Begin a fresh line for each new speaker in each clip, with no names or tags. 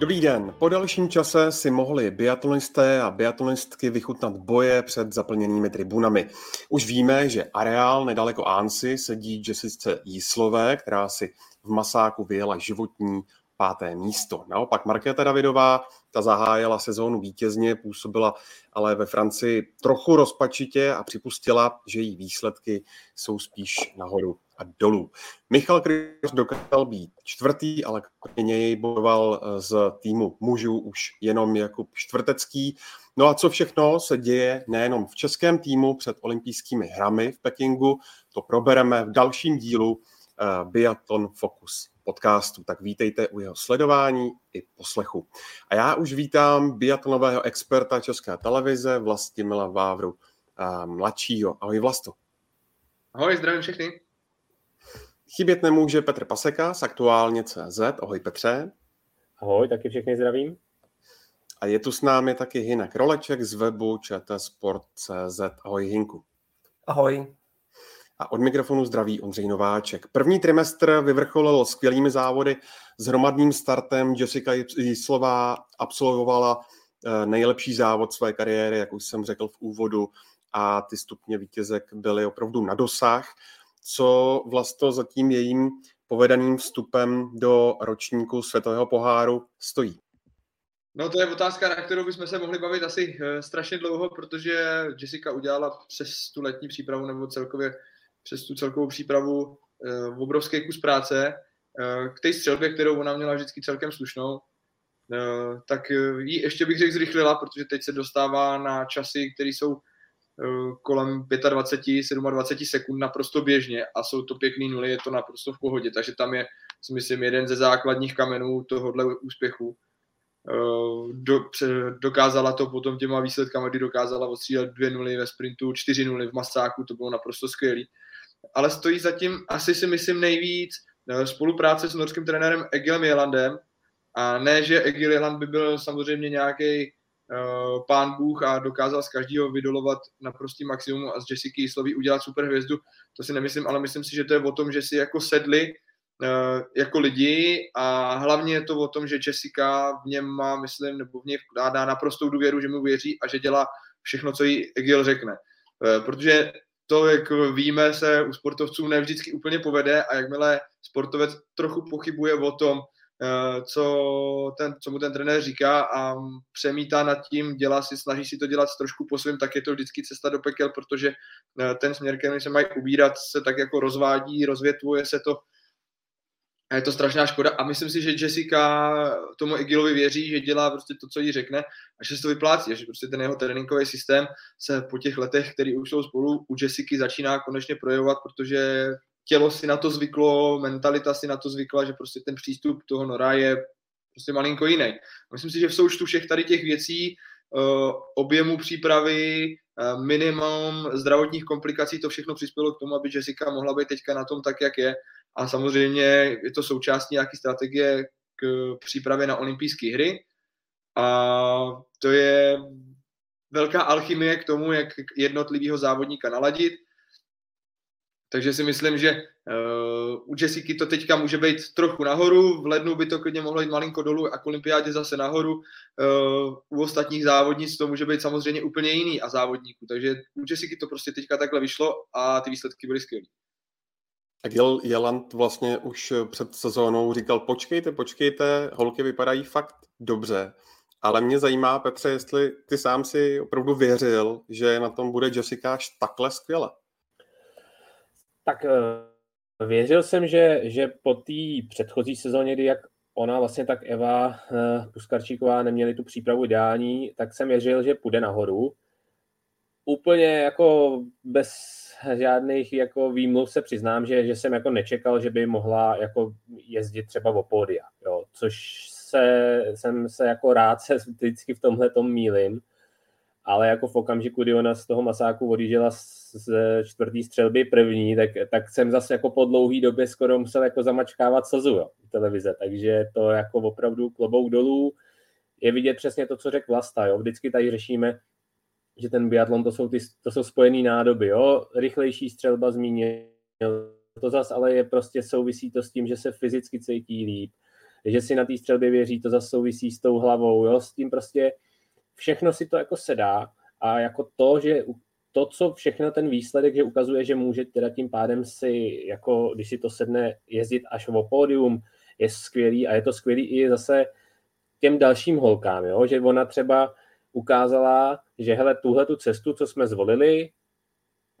Dobrý den. Po dalším čase si mohli biatlonisté a biatlonistky vychutnat boje před zaplněnými tribunami. Už víme, že areál nedaleko Ánsy sedí Jessice Jíslové, která si v Masáku vyjela životní páté místo. Naopak Markéta Davidová, ta zahájila sezónu vítězně, působila ale ve Francii trochu rozpačitě a připustila, že její výsledky jsou spíš nahoru a dolů. Michal Kryš dokázal být čtvrtý, ale kromě něj bojoval eh, z týmu mužů už jenom jako čtvrtecký. No a co všechno se děje nejenom v českém týmu před olympijskými hrami v Pekingu, to probereme v dalším dílu uh, Biathlon Focus podcastu, tak vítejte u jeho sledování i poslechu. A já už vítám biatlonového experta České televize Vlastimila Vávru uh, mladšího. Ahoj Vlasto.
Ahoj, zdravím všechny.
Chybět nemůže Petr Paseka z aktuálně CZ. Ahoj Petře.
Ahoj, taky všechny zdravím.
A je tu s námi taky Hinek Roleček z webu čtsport.cz. Ahoj Hinku.
Ahoj.
A od mikrofonu zdraví Ondřej Nováček. První trimestr vyvrcholil skvělými závody s hromadným startem. Jessica Jislová absolvovala eh, nejlepší závod své kariéry, jak už jsem řekl v úvodu, a ty stupně vítězek byly opravdu na dosah co vlastně za tím jejím povedaným vstupem do ročníku světového poháru stojí?
No to je otázka, na kterou bychom se mohli bavit asi eh, strašně dlouho, protože Jessica udělala přes tu letní přípravu nebo celkově přes tu celkovou přípravu eh, obrovský kus práce eh, k té střelbě, kterou ona měla vždycky celkem slušnou, tak ji ještě bych řekl zrychlila, protože teď se dostává na časy, které jsou kolem 25, 27 sekund naprosto běžně a jsou to pěkný nuly, je to naprosto v pohodě, takže tam je, si myslím, jeden ze základních kamenů tohohle úspěchu. Eh, do, dokázala to potom těma výsledkama, kdy dokázala odstřílet dvě nuly ve sprintu, čtyři nuly v masáku, to bylo naprosto skvělé. Ale stojí zatím asi si myslím nejvíc eh, spolupráce s norským trenérem Egilem Jelandem, a ne, že Egil Jeland by byl samozřejmě nějaký pán Bůh a dokázal z každého vydolovat naprostý maximum a z Jessica Jislový udělat super hvězdu, to si nemyslím, ale myslím si, že to je o tom, že si jako sedli uh, jako lidi a hlavně je to o tom, že Jessica v něm má, myslím, nebo v něj dá naprostou důvěru, že mu věří a že dělá všechno, co jí Egil řekne. Uh, protože to, jak víme, se u sportovců ne vždycky úplně povede a jakmile sportovec trochu pochybuje o tom, Eh, co, ten, co mu ten trenér říká a přemítá nad tím, dělá si, snaží si to dělat trošku po svém, tak je to vždycky cesta do pekel, protože eh, ten směr, který se mají ubírat, se tak jako rozvádí, rozvětvuje se to. A je to strašná škoda. A myslím si, že Jessica tomu Egilovi věří, že dělá prostě to, co jí řekne a že se to vyplácí, že prostě ten jeho tréninkový systém se po těch letech, který už jsou spolu u Jessiky, začíná konečně projevovat, protože tělo si na to zvyklo, mentalita si na to zvykla, že prostě ten přístup toho Nora je prostě malinko jiný. Myslím si, že v součtu všech tady těch věcí, uh, objemu přípravy, uh, minimum zdravotních komplikací, to všechno přispělo k tomu, aby Jessica mohla být teďka na tom tak, jak je. A samozřejmě je to součástí nějaké strategie k přípravě na olympijské hry. A to je velká alchymie k tomu, jak jednotlivého závodníka naladit takže si myslím, že uh, u Jessiky to teďka může být trochu nahoru, v lednu by to klidně mohlo jít malinko dolů a k olympiádě zase nahoru. Uh, u ostatních závodnic to může být samozřejmě úplně jiný a závodníků. Takže u Jessiky to prostě teďka takhle vyšlo a ty výsledky byly skvělé.
Tak Jel, Jeland vlastně už před sezónou říkal, počkejte, počkejte, holky vypadají fakt dobře. Ale mě zajímá, Petře, jestli ty sám si opravdu věřil, že na tom bude Jessica až takhle skvěle.
Tak eh, věřil jsem, že, že po té předchozí sezóně, kdy jak ona vlastně tak Eva eh, Puskarčíková neměli tu přípravu ideální, tak jsem věřil, že půjde nahoru. Úplně jako bez žádných jako výmluv se přiznám, že, že jsem jako nečekal, že by mohla jako jezdit třeba o pódia, jo, což se, jsem se jako rád se vždycky v tomhle tom mílim ale jako v okamžiku, kdy ona z toho masáku odjížděla z čtvrtý střelby první, tak, tak jsem zase jako po dlouhý době skoro musel jako zamačkávat slzu jo, televize, takže to jako opravdu klobouk dolů. Je vidět přesně to, co řekl Vlasta, jo. vždycky tady řešíme, že ten biatlon to jsou, ty, to jsou spojený nádoby, jo, rychlejší střelba zmínil, to zase ale je prostě souvisí to s tím, že se fyzicky cítí líp, že si na té střelbě věří, to zase souvisí s tou hlavou, jo, s tím prostě všechno si to jako sedá a jako to, že to, co všechno ten výsledek, že ukazuje, že může teda tím pádem si, jako když si to sedne, jezdit až o pódium, je skvělý a je to skvělý i zase těm dalším holkám, jo? že ona třeba ukázala, že hele, tuhle tu cestu, co jsme zvolili,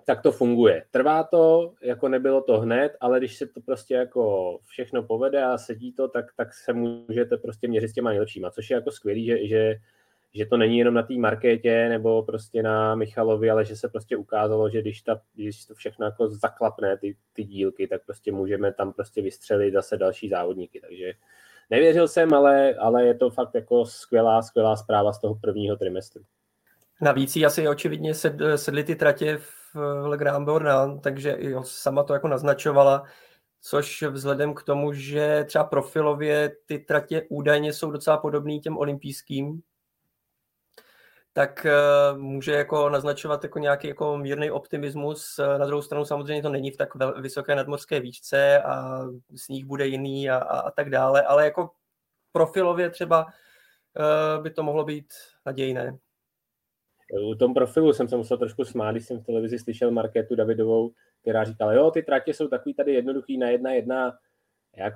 tak to funguje. Trvá to, jako nebylo to hned, ale když se to prostě jako všechno povede a sedí to, tak, tak se můžete prostě měřit s těma nejlepšíma, což je jako skvělý, že, že, že to není jenom na té markétě nebo prostě na Michalovi, ale že se prostě ukázalo, že když, ta, když to všechno jako zaklapne, ty, ty dílky, tak prostě můžeme tam prostě vystřelit zase další závodníky, takže nevěřil jsem, ale, ale je to fakt jako skvělá, skvělá zpráva z toho prvního trimestru.
Navíc asi očividně sedly ty tratě v Le Grand Bornand, takže jo, sama to jako naznačovala, což vzhledem k tomu, že třeba profilově ty tratě údajně jsou docela podobné těm olympijským, tak uh, může jako naznačovat jako nějaký jako mírný optimismus. Na druhou stranu samozřejmě to není v tak vysoké nadmorské výšce a sníh bude jiný a, a, a tak dále, ale jako profilově třeba uh, by to mohlo být nadějné.
U tom profilu jsem se musel trošku smát, když jsem v televizi slyšel Markétu Davidovou, která říkala, jo, ty tratě jsou takový tady jednoduchý na jedna jedna. Jak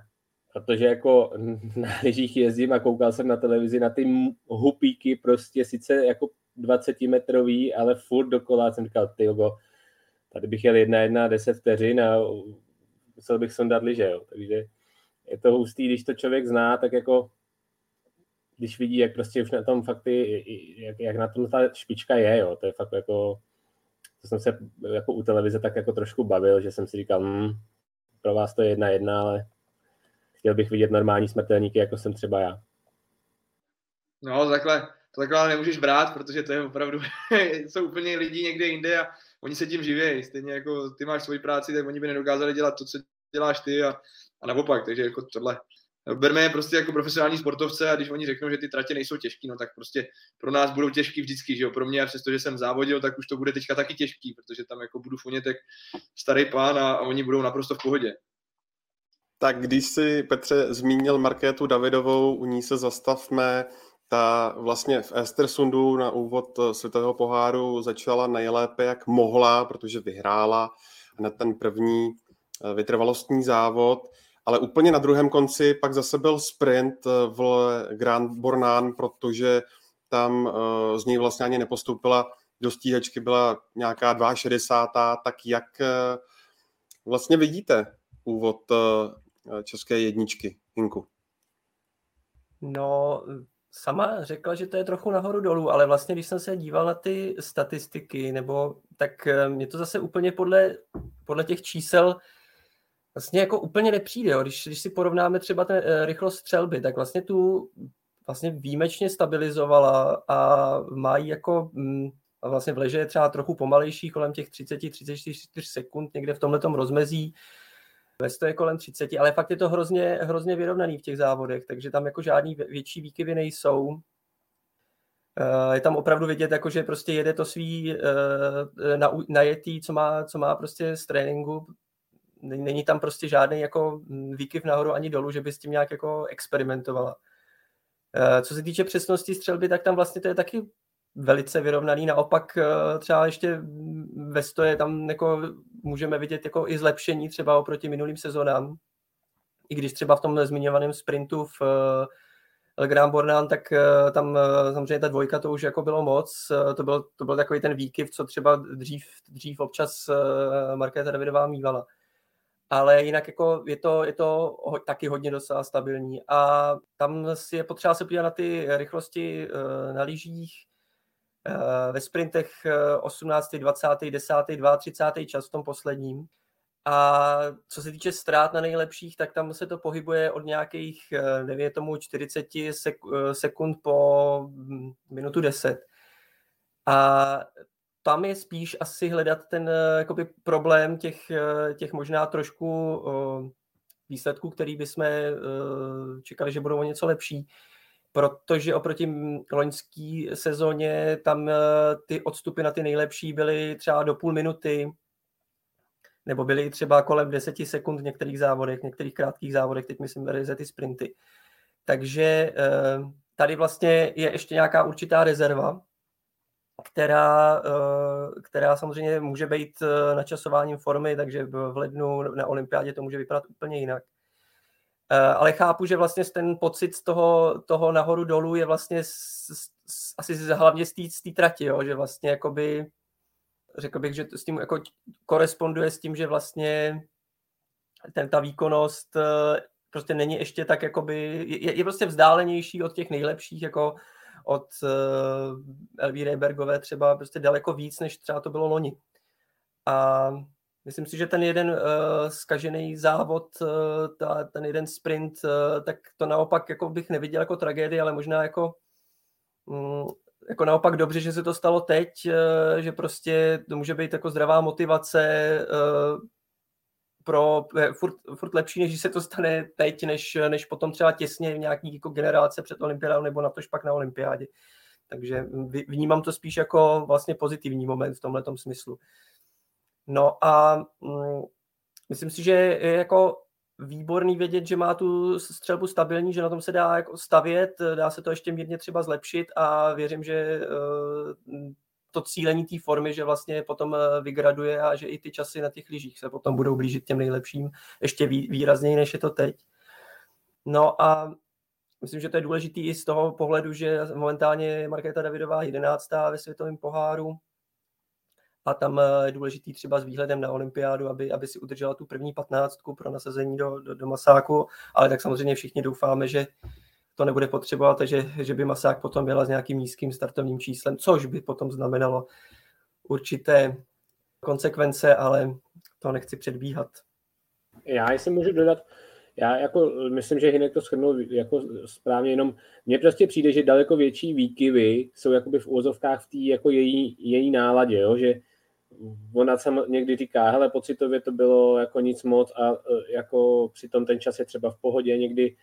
protože jako na lyžích jezdím a koukal jsem na televizi na ty hupíky, prostě sice jako 20 metrový, ale furt dokola jsem říkal, ty tady bych jel jedna jedna deset vteřin a musel bych sondat liže, jo. takže je to hustý, když to člověk zná, tak jako když vidí, jak prostě už na tom fakt ty, jak, jak na tom ta špička je, jo, to je fakt jako, to jsem se jako u televize tak jako trošku bavil, že jsem si říkal, hm, pro vás to je jedna jedna, ale chtěl bych vidět normální smrtelníky, jako jsem třeba já.
No, takhle, to takhle nemůžeš brát, protože to je opravdu, jsou úplně lidi někde jinde a oni se tím živějí. Stejně jako ty máš svoji práci, tak oni by nedokázali dělat to, co děláš ty a, a naopak, takže jako tohle. Berme je prostě jako profesionální sportovce a když oni řeknou, že ty tratě nejsou těžký, no tak prostě pro nás budou těžký vždycky, že jo, pro mě a přestože jsem závodil, tak už to bude teďka taky těžký, protože tam jako budu funět jak starý pán a, a oni budou naprosto v pohodě.
Tak když si Petře zmínil Markétu Davidovou, u ní se zastavme, ta vlastně v Estersundu na úvod světového poháru začala nejlépe, jak mohla, protože vyhrála na ten první eh, vytrvalostní závod, ale úplně na druhém konci pak zase byl sprint eh, v Grand Bornán, protože tam eh, z něj vlastně ani nepostoupila do stíhačky, byla nějaká 62. Tak jak vlastně vidíte úvod Eh, české jedničky, Hinku?
No, sama řekla, že to je trochu nahoru dolů, ale vlastně, když jsem se díval na ty statistiky, nebo tak eh, mě to zase úplně podle, podle těch čísel vlastně jako úplně nepřijde. Jo. Když, když si porovnáme třeba ten uh, rychlost střelby, tak vlastně tu vlastně výjimečně stabilizovala a má jako mm, a vlastně v leže je třeba trochu pomalejší, kolem těch 30-34 sekund, někde v tomhle rozmezí. Vesto je kolem 30, ale fakt je to hrozně, hrozně vyrovnaný v těch závodech, takže tam jako žádný větší výkyvy nejsou. Eh, je tam opravdu vidět, jako, že prostě jede to svý eh, na, najetý, co má, co má prostě z tréninku. Není tam prostě žádný jako výkyv nahoru ani dolů, že by s tím nějak jako experimentovala. Eh, co se týče přesnosti střelby, tak tam vlastně to je taky velice vyrovnaný. Naopak eh, třeba ještě ve stoje tam jako můžeme vidět jako i zlepšení třeba oproti minulým sezónám. I když třeba v tom zmiňovaném sprintu v eh, Le Grand Bornand, tak eh, tam samozřejmě ta dvojka to už jako bylo moc. To byl, to byl takový ten výkyv, co třeba dřív, dřív občas Markéta Davidová mývala. Ale jinak jako je to, je to taky hodně docela stabilní. A tam si je potřeba se podívat na ty rychlosti na lyžích, Eh, ve sprintech 18., 20., 10., 32. čas v tom posledním. A co se týče ztrát na nejlepších, tak tam se to pohybuje od nějakých, eh, nevím tomu, 40 eh, sekund po hm, minutu 10. A tam je spíš asi hledat ten jakoby, problém těch, těch možná trošku výsledků, který bychom čekali, že budou o něco lepší protože oproti loňský sezóně tam eh, ty odstupy na ty nejlepší byly třeba do půl minuty, nebo byly třeba kolem deseti sekund v některých závodech, v některých krátkých závodech, teď myslím za ty sprinty. Takže tady vlastně je ještě nějaká určitá rezerva, která, která samozřejmě může být načasováním formy, takže v lednu na olympiádě to může vypadat úplně jinak. Ale chápu, že vlastně ten pocit z toho, toho nahoru dolů je vlastně s, s, asi hlavně z té trati, jo? že vlastně jakoby řekl bych, že to s tím jako koresponduje s tím, že vlastně ten, ta výkonnost eh, prostě není ještě tak jakoby, je, je prostě vzdálenější od těch nejlepších, jako od uh, Elvíry Bergové třeba prostě daleko víc, než třeba to bylo loni. A myslím si, že ten jeden uh, skažený závod, uh, ta, ten jeden sprint, uh, tak to naopak jako bych neviděl jako tragédii, ale možná jako um, jako naopak dobře, že se to stalo teď, uh, že prostě to může být jako zdravá motivace uh, pro furt, furt lepší, než se to stane teď, než, než potom třeba těsně v nějaký jako generace před olympiádou nebo na tož pak na olympiádě. Takže vnímám to spíš jako vlastně pozitivní moment v tomhle smyslu. No a mm, myslím si, že je jako výborný vědět, že má tu střelbu stabilní, že na tom se dá jako stavět, dá se to ještě mírně třeba zlepšit a věřím, že uh, to cílení té formy, že vlastně potom eh, vygraduje a že i ty časy na těch lyžích se potom budou blížit těm nejlepším ještě výrazněji, než je to teď. No a myslím, že to je důležité i z toho pohledu, že momentálně je Markéta Davidová 11. ve světovém poháru a tam eh, je důležitý třeba s výhledem na olympiádu, aby, aby si udržela tu první patnáctku pro nasazení do, do, do masáku, ale tak samozřejmě všichni doufáme, že to nebude potřebovat, takže že by Masák potom byla s nějakým nízkým startovním číslem, což by potom znamenalo určité konsekvence, ale to nechci předbíhat.
Já jestli můžu dodat, já jako myslím, že Hinek to shrnul jako správně, jenom mně prostě přijde, že daleko větší výkyvy jsou jakoby v úzovkách v té jako její, její náladě, jo? že ona sam někdy říká, hele, pocitově to bylo jako nic moc a e, jako přitom ten čas je třeba v pohodě, někdy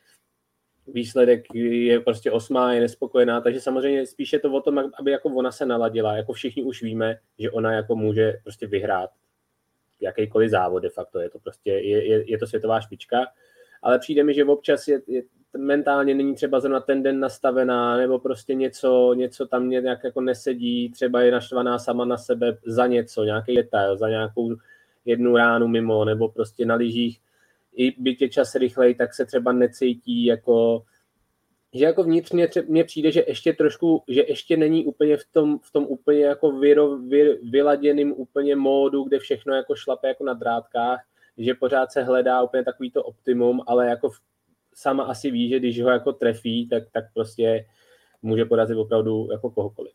výsledek je prostě osmá, je nespokojená, takže samozřejmě spíše to o tom, aby jako ona se naladila, jako všichni už víme, že ona jako může prostě vyhrát jakýkoliv závod de facto, je to prostě, je, je, je to světová špička, ale přijde mi, že občas je, je mentálně není třeba zrovna ten den nastavená, nebo prostě něco, něco tam nějak jako nesedí, třeba je naštvaná sama na sebe za něco, nějaký detail, za nějakou jednu ránu mimo, nebo prostě na lyžích. I byť je čas rychlej, tak se třeba necítí jako že jako vnitřně mně přijde, že ještě trošku, že ještě není úplně v tom, v tom úplně jako vyro, vy, vyladěným úplně módu, kde všechno jako šlape jako na drátkách, že pořád se hledá úplně takový to optimum, ale jako sama asi ví, že když ho jako trefí, tak, tak prostě může porazit opravdu jako kohokoliv.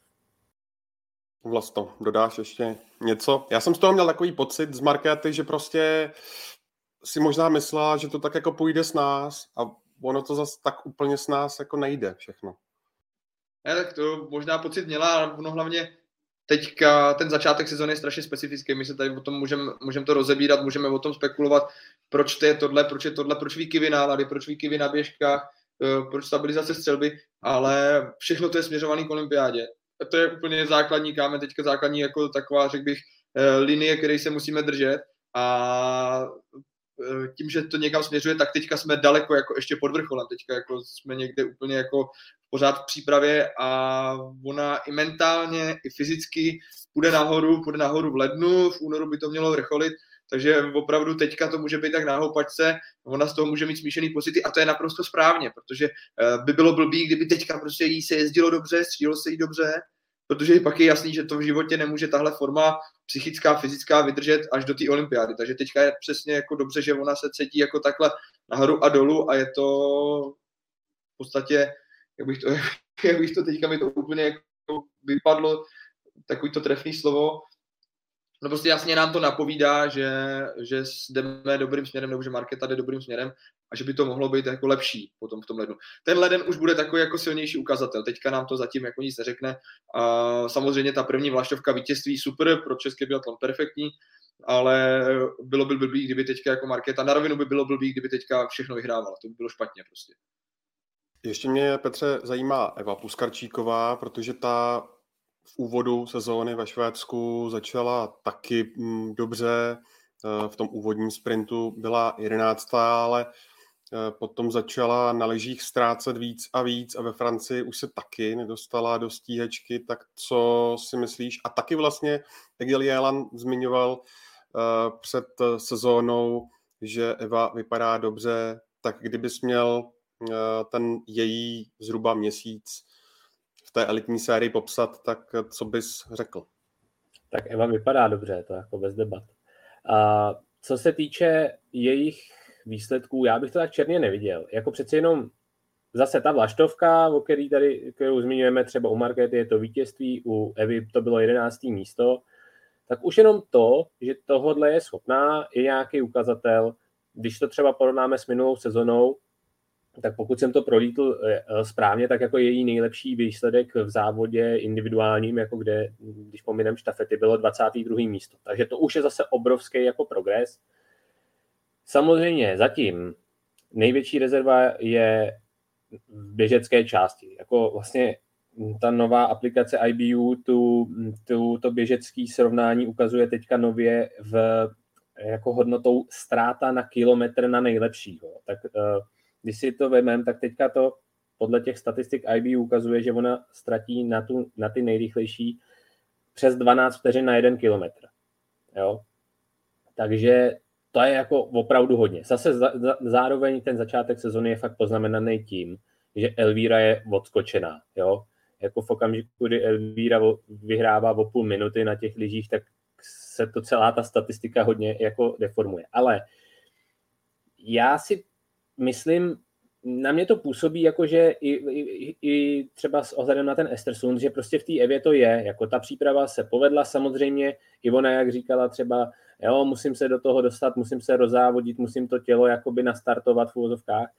Vlasto, dodáš ještě něco? Já jsem z toho měl takový pocit z Markety, že prostě si možná myslela, že to tak jako půjde s nás a ono to zase tak úplně s nás jako nejde všechno.
Ne, tak to možná pocit měla, ale ono hlavně teďka ten začátek sezóny je strašně specifický. My se tady o tom můžeme můžem to rozebírat, můžeme o tom spekulovat, proč to je tohle, proč je tohle, proč výkyvy nálady, proč výkyvy na běžkách, eh, proč stabilizace střelby, ale všechno to je směřované k olympiádě. To je úplně základní kámen, teďka základní jako taková, řekl bych, eh, linie, které se musíme držet a Eh, tím, že to někam směřuje, tak teďka jsme daleko jako ještě pod vrcholem, teďka jako jsme někde úplně jako pořád v přípravě a ona i mentálně, i fyzicky půjde nahoru, půjde nahoru v lednu, v únoru by to mělo vrcholit, takže opravdu teďka to může být tak na houpačce, ona z toho může mít smíšený pocity a to je naprosto správně, protože eh, by bylo blbý, kdyby teďka prostě jí se jezdilo dobře, střílo se jí dobře, protože pak je jasný, že to v životě nemůže tahle forma psychická, fyzická vydržet až do té olympiády. Takže teďka je přesně jako dobře, že ona se cítí jako takhle nahoru a dolů a je to v podstatě, jak bych to, jak bych to teďka mi to úplně jako vypadlo, takový to trefný slovo, No prostě jasně nám to napovídá, že, že jdeme dobrým směrem, nebo že marketa jde dobrým směrem a že by to mohlo být jako lepší potom v tom lednu. Ten leden už bude takový jako silnější ukazatel. Teďka nám to zatím jako nic neřekne. A samozřejmě ta první vlaštovka vítězství super, pro český biatlon perfektní, ale bylo by blbý, kdyby teďka jako marketa, na rovinu by bylo blbý, kdyby teďka všechno vyhrávala. To by bylo špatně prostě.
Ještě mě, Petře, zajímá Eva Puskarčíková, protože ta v úvodu sezóny ve Švédsku začala taky mm, dobře. Eh, v tom úvodním sprintu byla jedenáctá, ale Eh, potom začala na lyžích ztrácet víc a víc a ve Francii už se taky nedostala do stíhečky, tak co si myslíš? A taky vlastně, jak Jelan zmiňoval uh, před sezónou, že Eva vypadá dobře, tak kdybys měl ten její zhruba měsíc v té elitní sérii popsat, tak co bys řekl?
Tak Eva vypadá dobře, to jako bez debat. A co se týče jejich výsledků, já bych to tak černě neviděl. Jako přeci jenom zase ta vlaštovka, o který tady, kterou zmiňujeme třeba u Markety, je to vítězství, u Evy to bylo 11. místo, tak už jenom to, že tohodle je schopná, je nějaký ukazatel. Když to třeba porovnáme s minulou sezonou, tak pokud jsem to prolítl eh, správně, tak jako její nejlepší výsledek v závodě individuálním, jako kde, když pominem štafety, bylo 22. místo. Takže to už je zase obrovský jako progres. Samozřejmě zatím největší rezerva je v běžecké části. Jako vlastně ta nová aplikace IBU tu, tu, to běžecké srovnání ukazuje teďka nově v jako hodnotou ztráta na kilometr na nejlepšího. Tak uh, když si to vemem, tak teďka to podle těch statistik IBU ukazuje, že ona ztratí na, tu, na ty nejrychlejší přes 12 vteřin na jeden kilometr. Jo? Takže to je jako opravdu hodně. Zase za, za, zároveň ten začátek sezony je fakt poznamenaný tím, že Elvíra je odskočená. Jo? Jako v okamžiku, kdy Elvíra vyhrává o půl minuty na těch lyžích, tak se to celá ta statistika hodně jako deformuje. Ale já si myslím, na mě to působí jako, že i, i, i třeba s ohledem na ten Estersund, že prostě v té Evě to je, jako ta příprava se povedla samozřejmě, Ivona, jak říkala třeba, jo, musím se do toho dostat, musím se rozávodit, musím to tělo jakoby nastartovat v úvozovkách.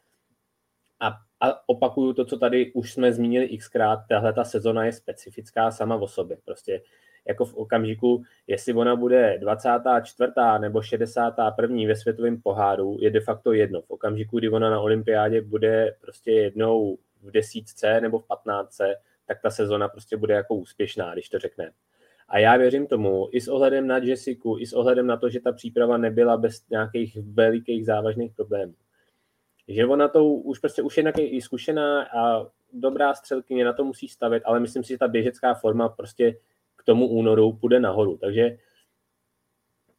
A, a opakuju to, co tady už jsme zmínili xkrát, tahle ta sezona je specifická sama o sobě. Prostě jako v okamžiku, jestli ona bude 24. nebo 61. ve světovém poháru, je de facto jedno. V okamžiku, kdy ona na olympiádě bude prostě jednou v desítce nebo v patnáctce, tak ta sezona prostě bude jako úspěšná, když to řekne. A já věřím tomu, i s ohledem na Jessiku, i s ohledem na to, že ta příprava nebyla bez nějakých velikých závažných problémů. Že ona to už prostě už je i zkušená a dobrá střelkyně na to musí stavit, ale myslím si, že ta běžecká forma prostě tomu únoru půjde nahoru. Takže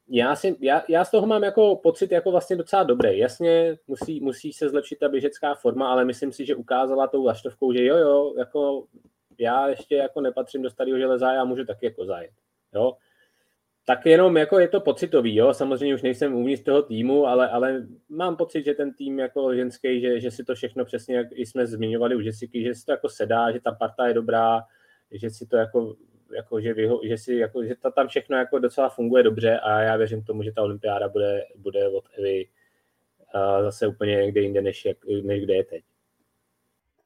já, si, já, já z toho mám jako pocit jako vlastně docela dobrý. Jasně, musí, musí se zlepšit ta běžecká forma, ale myslím si, že ukázala tou laštovkou, že jo, jo, jako já ještě jako nepatřím do starého železa, já můžu taky jako zajet. Jo? Tak jenom jako je to pocitový, jo, samozřejmě už nejsem uvnitř toho týmu, ale, ale mám pocit, že ten tým jako ženský, že, že si to všechno přesně, jak jsme zmiňovali u Jessiky, že si to jako sedá, že ta parta je dobrá, že si to jako jako, že, vyho, že, si, jako, že to tam všechno jako docela funguje dobře a já věřím tomu, že ta olympiáda bude, bude od Evy zase úplně někde jinde, než, jak, než kde je teď.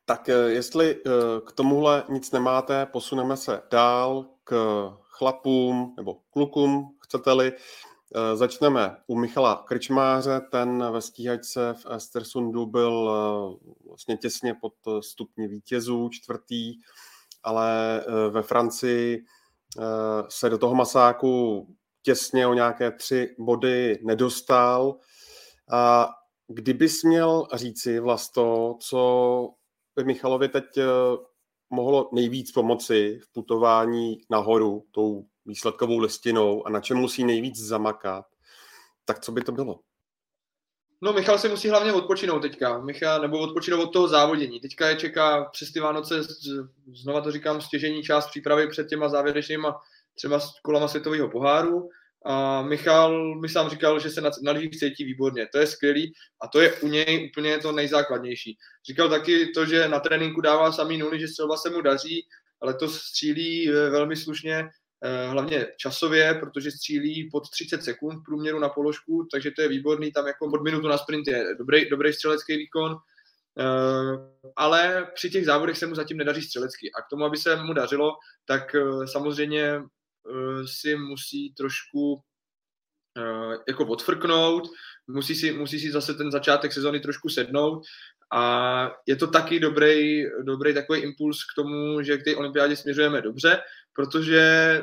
Tak eh, jestli eh, k tomuhle nic nemáte, posuneme se dál k chlapům nebo klukům, chcete-li. Začneme u Michala Krčmáře, ten ve stíhačce v Estersundu byl vlastně těsně pod stupni vítězů, čtvrtý ale eh, ve Francii eh, se do toho masáku těsně o nějaké tři body nedostal. A kdybys měl říci vlasto, co by Michalovi teď eh, mohlo nejvíc pomoci v putování nahoru tou výsledkovou listinou a na čem musí nejvíc zamakat, tak co by to bylo?
No, Michal si musí hlavně odpočinout teďka, Michal, nebo odpočinout od toho závodění. Teďka je čeká přes ty Vánoce, znova to říkám, stěžení část přípravy před těma závěrečnýma třeba kolama světového poháru. A Michal mi sám říkal, že se na, na lyžích cítí výborně. To je skvělý a to je u něj úplně to nejzákladnější. Říkal taky to, že na tréninku dává samý nuly, že střelba se mu daří, ale to střílí eh, velmi slušně hlavně časově, protože střílí pod 30 sekund v průměru na položku, takže to je výborný, tam jako pod minutu na sprint je dobrý, dobrý střelecký výkon, eh, ale při těch závodech se mu zatím nedaří střelecky. A k tomu, aby se mu dařilo, tak eh, samozřejmě si musí trošku jako odfrknout, musí si, musí si zase ten začátek sezony trošku sednout. A je to taky dobrý, dobrý takový impuls k tomu, že k té olympiádě směřujeme dobře, protože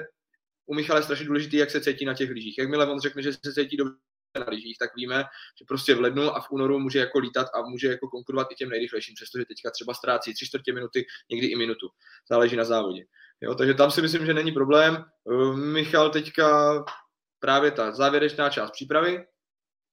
u Michala je strašně důležitý, jak se cítí na těch lyžích. Jakmile on řekne, že se cítí dobře na lyžích, tak víme, že prostě v lednu a v únoru může jako lítat a může jako konkurovat i těm nejrychlejším, přestože teďka třeba ztrácí tři čtvrtě minuty, někdy i minutu. Záleží na závodě. Jo, takže tam si myslím, že není problém. Michal teďka právě ta závěrečná část přípravy,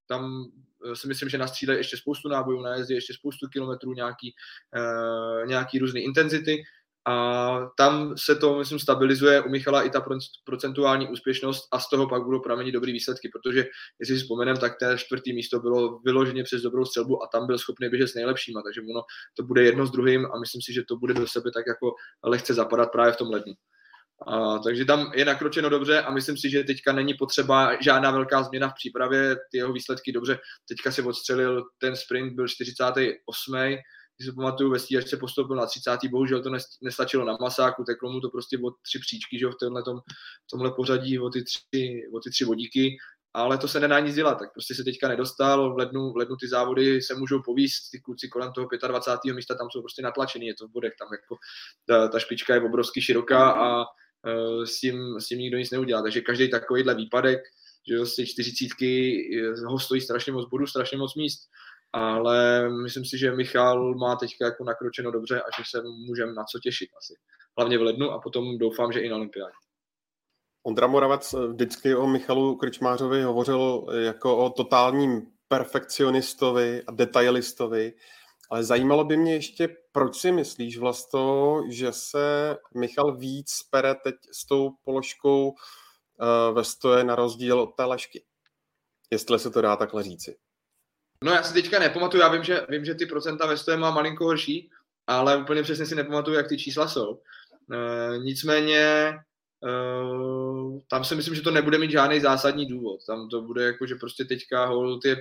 tam eh, si myslím, že nastřídají ještě spoustu nábojů, na jezdě ještě spoustu kilometrů, nějaký, uh, nějaký různé intenzity a tam se to, myslím, stabilizuje u Michala i ta procentuální úspěšnost a z toho pak budou pramenit dobrý výsledky, protože jestli si vzpomenem, tak té čtvrtý místo bylo vyloženě přes dobrou střelbu a tam byl schopný běžet s nejlepšíma, takže ono to bude jedno s druhým a myslím si, že to bude do sebe tak jako lehce zapadat právě v tom lednu. A, takže tam je nakročeno dobře a myslím si, že teďka není potřeba žádná velká změna v přípravě, ty jeho výsledky dobře. Teďka si odstřelil ten sprint, byl 48. Když si pamatuju, ve stíhačce postoupil na 30. Bohužel to nestačilo na masáku, teklo mu to prostě o tři příčky, že v tomhle, tom, tomhle pořadí o ty, tři, o ty tři vodíky ale to se nedá nic dělat, tak prostě se teďka nedostal, v lednu, v lednu ty závody se můžou povíst, ty kluci kolem toho 25. místa tam jsou prostě natlačený, je to v bodech, tam jako ta, ta špička je obrovsky široká a Eh, s tím, s tím nikdo nic neudělá. Takže každý takovýhle výpadek, že z těch čtyřicítky ho stojí strašně moc bodů, strašně moc míst. Ale myslím si, že Michal má teďka jako nakročeno dobře a že se můžeme na co těšit asi. Hlavně v lednu a potom doufám, že i na olympiádě.
Ondra Moravec vždycky o Michalu Krčmářovi hovořil jako o totálním perfekcionistovi a detailistovi. Ale zajímalo by mě ještě, proč si myslíš vlastně, že se Michal víc pere teď s tou položkou uh, ve stoje na rozdíl od té lešky? Jestli se to dá takhle říci.
No já si teďka nepamatuju, já vím, že, vím, že ty procenta ve stoje má malinko horší, ale úplně přesně si nepamatuju, jak ty čísla jsou. E, nicméně e, tam si myslím, že to nebude mít žádný zásadní důvod. Tam to bude jako, že prostě teďka hold je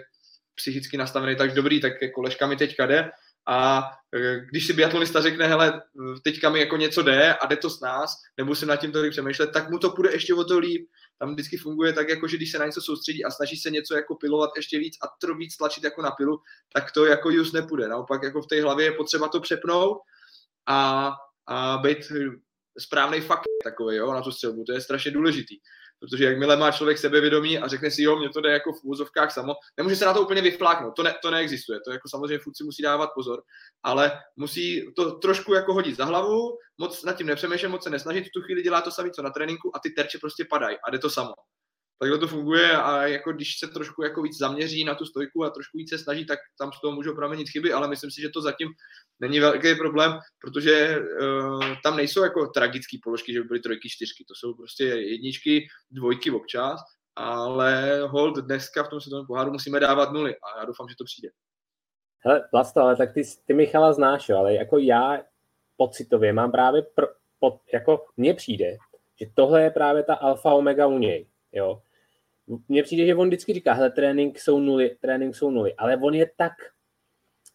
psychicky nastavený tak dobrý, tak jako Leška mi teďka jde a e, když si biatlonista řekne, hele, teďka mi jako něco jde a jde to s nás, nebo se nad tím tolik přemýšlet, tak mu to půjde ještě o to líp. Tam vždycky funguje tak, jako že když se na něco soustředí a snaží se něco jako pilovat ještě víc a to víc tlačit jako na pilu, tak to jako just nepůjde. Naopak jako v té hlavě je potřeba to přepnout a, a být správný fakt takový, jo, na tu střelbu. To je strašně důležitý protože jakmile má člověk sebevědomí a řekne si, jo, mě to jde jako v úzovkách samo, nemůže se na to úplně vyfláknout, to, ne, to neexistuje, to jako samozřejmě furt si musí dávat pozor, ale musí to trošku jako hodit za hlavu, moc nad tím nepřemýšlet, moc se nesnažit, v tu chvíli dělá to samé, co na tréninku a ty terče prostě padají a jde to samo takhle to funguje a jako když se trošku jako víc zaměří na tu stojku a trošku víc se snaží, tak tam z toho můžou pramenit chyby, ale myslím si, že to zatím není velký problém, protože uh, tam nejsou jako tragické položky, že by byly trojky, čtyřky, to jsou prostě jedničky, dvojky občas, ale hold dneska v tom světovém poháru musíme dávat nuly a já doufám, že to přijde.
Hele, Vlasto, ale tak ty, ty Michala znáš, ale jako já pocitově mám právě, pro, pod, jako mně přijde, že tohle je právě ta alfa omega u něj, jo. Mně přijde, že on vždycky říká, hele, trénink jsou nuly, trénink jsou nuly, ale on je tak,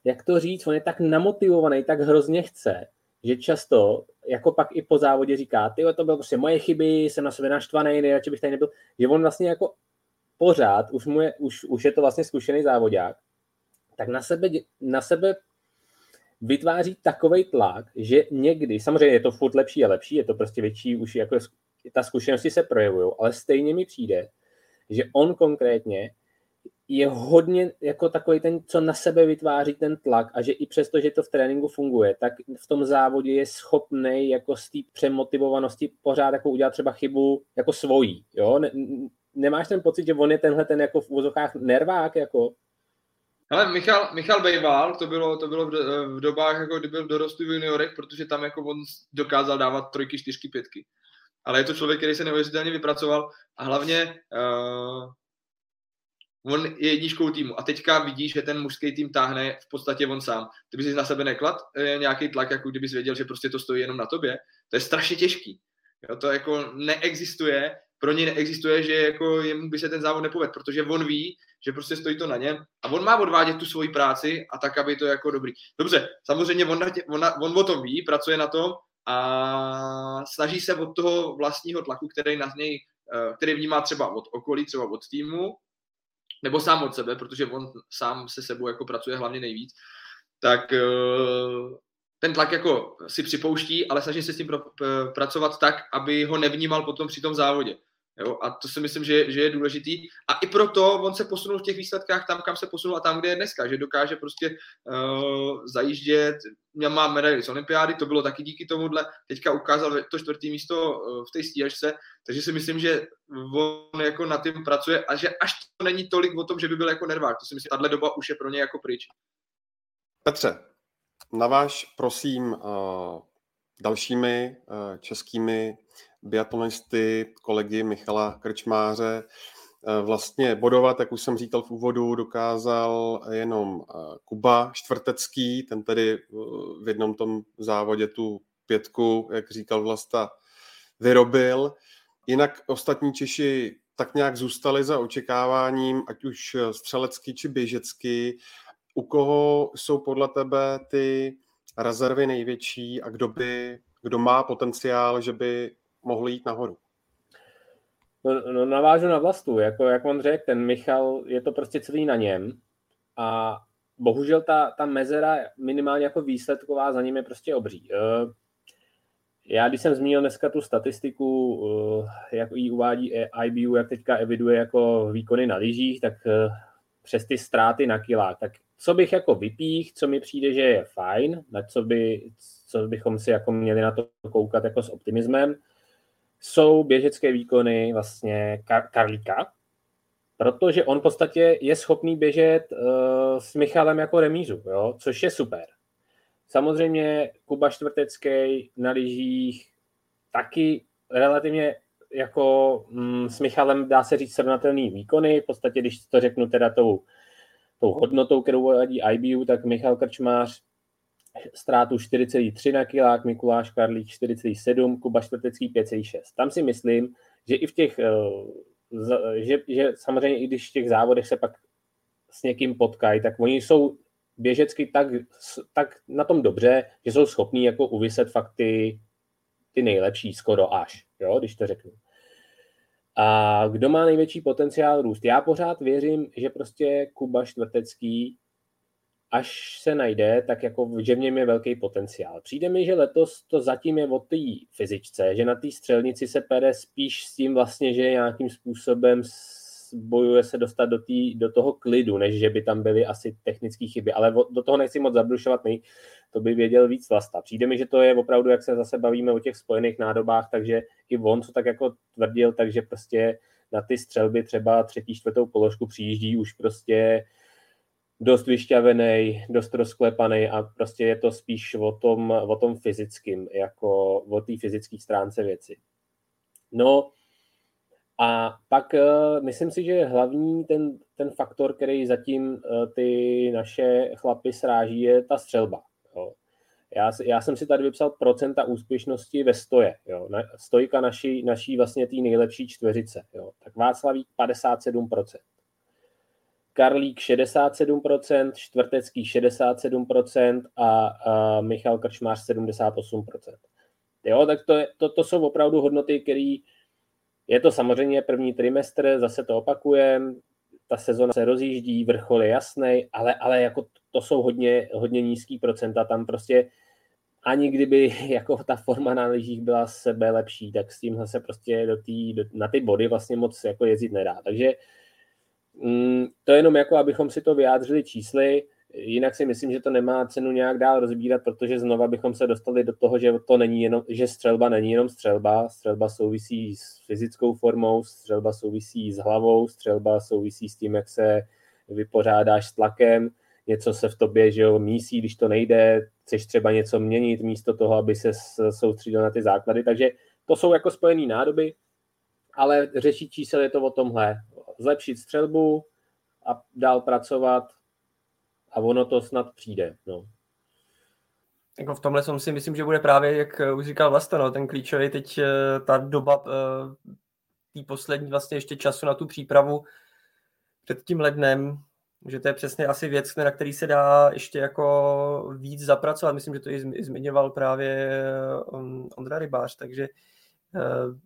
jak to říct, on je tak namotivovaný, tak hrozně chce, že často, jako pak i po závodě říká, ty to bylo prostě moje chyby, jsem na sebe naštvaný, nejradši bych tady nebyl, že on vlastně jako pořád, už, mu je, už, už je to vlastně zkušený závodák, tak na sebe, na sebe vytváří takový tlak, že někdy, samozřejmě je to furt lepší a lepší, je to prostě větší, už jako ta zkušenosti se projevují, ale stejně mi přijde, že on konkrétně je hodně jako takový ten, co na sebe vytváří ten tlak a že i přesto, že to v tréninku funguje, tak v tom závodě je schopný jako z té přemotivovanosti pořád jako udělat třeba chybu jako svojí, jo? Ne, nemáš ten pocit, že on je tenhle ten jako v úzokách nervák, jako?
Ale Michal, Michal Bejval, to bylo, to bylo v, v dobách, jako kdy byl dorostu v juniorech, protože tam jako on dokázal dávat trojky, čtyřky, pětky ale je to člověk, který se neuvěřitelně vypracoval a hlavně uh, on je jedničkou týmu a teďka vidí, že ten mužský tým táhne v podstatě on sám. Ty bys na sebe neklad eh, nějaký tlak, jako kdybys věděl, že prostě to stojí jenom na tobě, to je strašně těžký. Jo, to jako neexistuje, pro něj neexistuje, že jako jemu by se ten závod nepovedl, protože on ví, že prostě stojí to na něm a on má odvádět tu svoji práci a tak, aby to jako dobrý. Dobře, samozřejmě on, on, on o tom ví, pracuje na tom, a snaží se od toho vlastního tlaku, který na něj, eh, který vnímá třeba od okolí, třeba od týmu, nebo sám od sebe, protože on sám se sebou jako pracuje hlavně nejvíc, tak eh, ten tlak jako si připouští, ale snaží se s tím pracovat tak, aby ho nevnímal potom při tom závodě. Jo? A to si myslím, že, že je důležitý. A i proto on se posunul v těch výsledkách tam, kam se posunul a tam, kde je dneska, že dokáže prostě uh, zajíždět, měl má medaily z olympiády, to bylo taky díky tomuhle, teďka ukázal to čtvrtý místo uh, v té stíhačce, takže si myslím, že on jako na tím pracuje a že až to není tolik o tom, že by byl jako nervák, to si myslím, tahle doba už je pro ně jako pryč.
Petře, naváž prosím uh, dalšími českými biatlonisty, kolegy Michala Krčmáře. Eh, vlastně bodovat, jak už jsem říkal v úvodu, dokázal jenom eh, Kuba Čtvrtecký, ten tedy eh, v jednom tom závodě tu pětku, jak říkal Vlasta, vyrobil. Jinak ostatní Češi tak nějak zůstali za očekáváním, ať už střelecky či běžecky. U koho jsou podle tebe ty rezervy největší a kdo by, kdo má potenciál, že by mohl jít nahoru.
No, no navážu na vlastu, jako jak on řekl, ten Michal, je to prostě celý na něm a bohužel ta, ta mezera minimálně jako výsledková za ním je prostě obří. Eh, já když jsem zmínil dneska tu statistiku, eh, jak ji uvádí IBU, jak teďka eviduje jako výkony na lyžích, tak eh, přes ty ztráty na kilách, tak co bych jako vypích, co mi přijde, že je fajn, na co, by, co bychom si jako měli na to koukat jako s optimismem, jsou běžecké výkony vlastně Kar- Karlíka, protože on v podstatě je schopný běžet uh, s Michalem jako remízu, jo? což je super. Samozřejmě Kuba Čtvrtecký na lyžích taky relativně jako mm, s Michalem dá se říct srovnatelný výkony. V podstatě, když to řeknu teda tou, tou hodnotou, kterou vadí IBU, tak Michal Krčmář ztrátu 4,3 na kilák, Mikuláš Karlík 4,7, Kuba Čtvrtecký 5,6. Tam si myslím, že i v těch, eh, že, že samozřejmě i když v těch závodech se pak s někým potkají, tak oni jsou běžecky tak, tak na tom dobře, že jsou schopní jako uvyset fakt ty, ty nejlepší skoro až, jo, když to řeknu. A kdo má největší potenciál růst? Já pořád věřím, že prostě Kuba Čtvrtecký až se najde, tak jako, že v něm je velký potenciál. Přijde mi, že letos to zatím je o té fyzičce, že na té střelnici se pere spíš s tím vlastně, že nějakým způsobem bojuje se dostat do, tý, do toho klidu, než že by tam byly asi technické chyby, ale do toho nechci moc zabrušovat, nej, to by věděl víc Vlasta. Přijde mi, že to je opravdu, jak se zase bavíme o těch spojených nádobách, takže i on, co tak jako tvrdil, takže prostě na ty střelby třeba třetí, čtvrtou položku přijíždí už prostě dost vyšťavený, dost rozklepaný a prostě je to spíš o tom, o tom fyzickým, jako o té fyzické stránce věci. No a pak uh, myslím si, že hlavní ten, ten faktor, který zatím uh, ty naše chlapy sráží, je ta střelba. Jo. Já, já jsem si tady vypsal procenta úspěšnosti ve stoje. Jo. Na, stojka naší, naší vlastně té nejlepší čtveřice. Jo. Tak Václavík 57%. Karlík 67%, Čtvrtecký 67% a, a Michal Krčmář 78%. Jo, tak to, je, to, to jsou opravdu hodnoty, které je to samozřejmě první trimestr, zase to opakujeme, ta sezona se rozjíždí, vrchol je jasný, ale, ale jako to jsou hodně, hodně nízký procenta, tam prostě ani kdyby jako ta forma na lyžích byla sebe lepší, tak s tím se prostě do tý, do, na ty body vlastně moc jako jezdit nedá. Takže Mm, to je jenom jako, abychom si to vyjádřili čísly, jinak si myslím, že to nemá cenu nějak dál rozbírat, protože znova bychom se dostali do toho, že to není jenom, že střelba není jenom střelba, střelba souvisí s fyzickou formou, střelba souvisí s hlavou, střelba souvisí s tím, jak se vypořádáš s tlakem, něco se v tobě, že jo, mísí, když to nejde, chceš třeba něco měnit místo toho, aby se soustředil na ty základy, takže to jsou jako spojené nádoby, ale řešit čísel je to o tomhle zlepšit střelbu a dál pracovat a ono to snad přijde. No.
Jako v tomhle si myslím, že bude právě, jak už říkal Vlasta, no, ten klíčový teď eh, ta doba eh, tý poslední vlastně ještě času na tu přípravu před tím lednem, že to je přesně asi věc, na který se dá ještě jako víc zapracovat. Myslím, že to i zmiňoval právě Ondra Rybář, takže eh,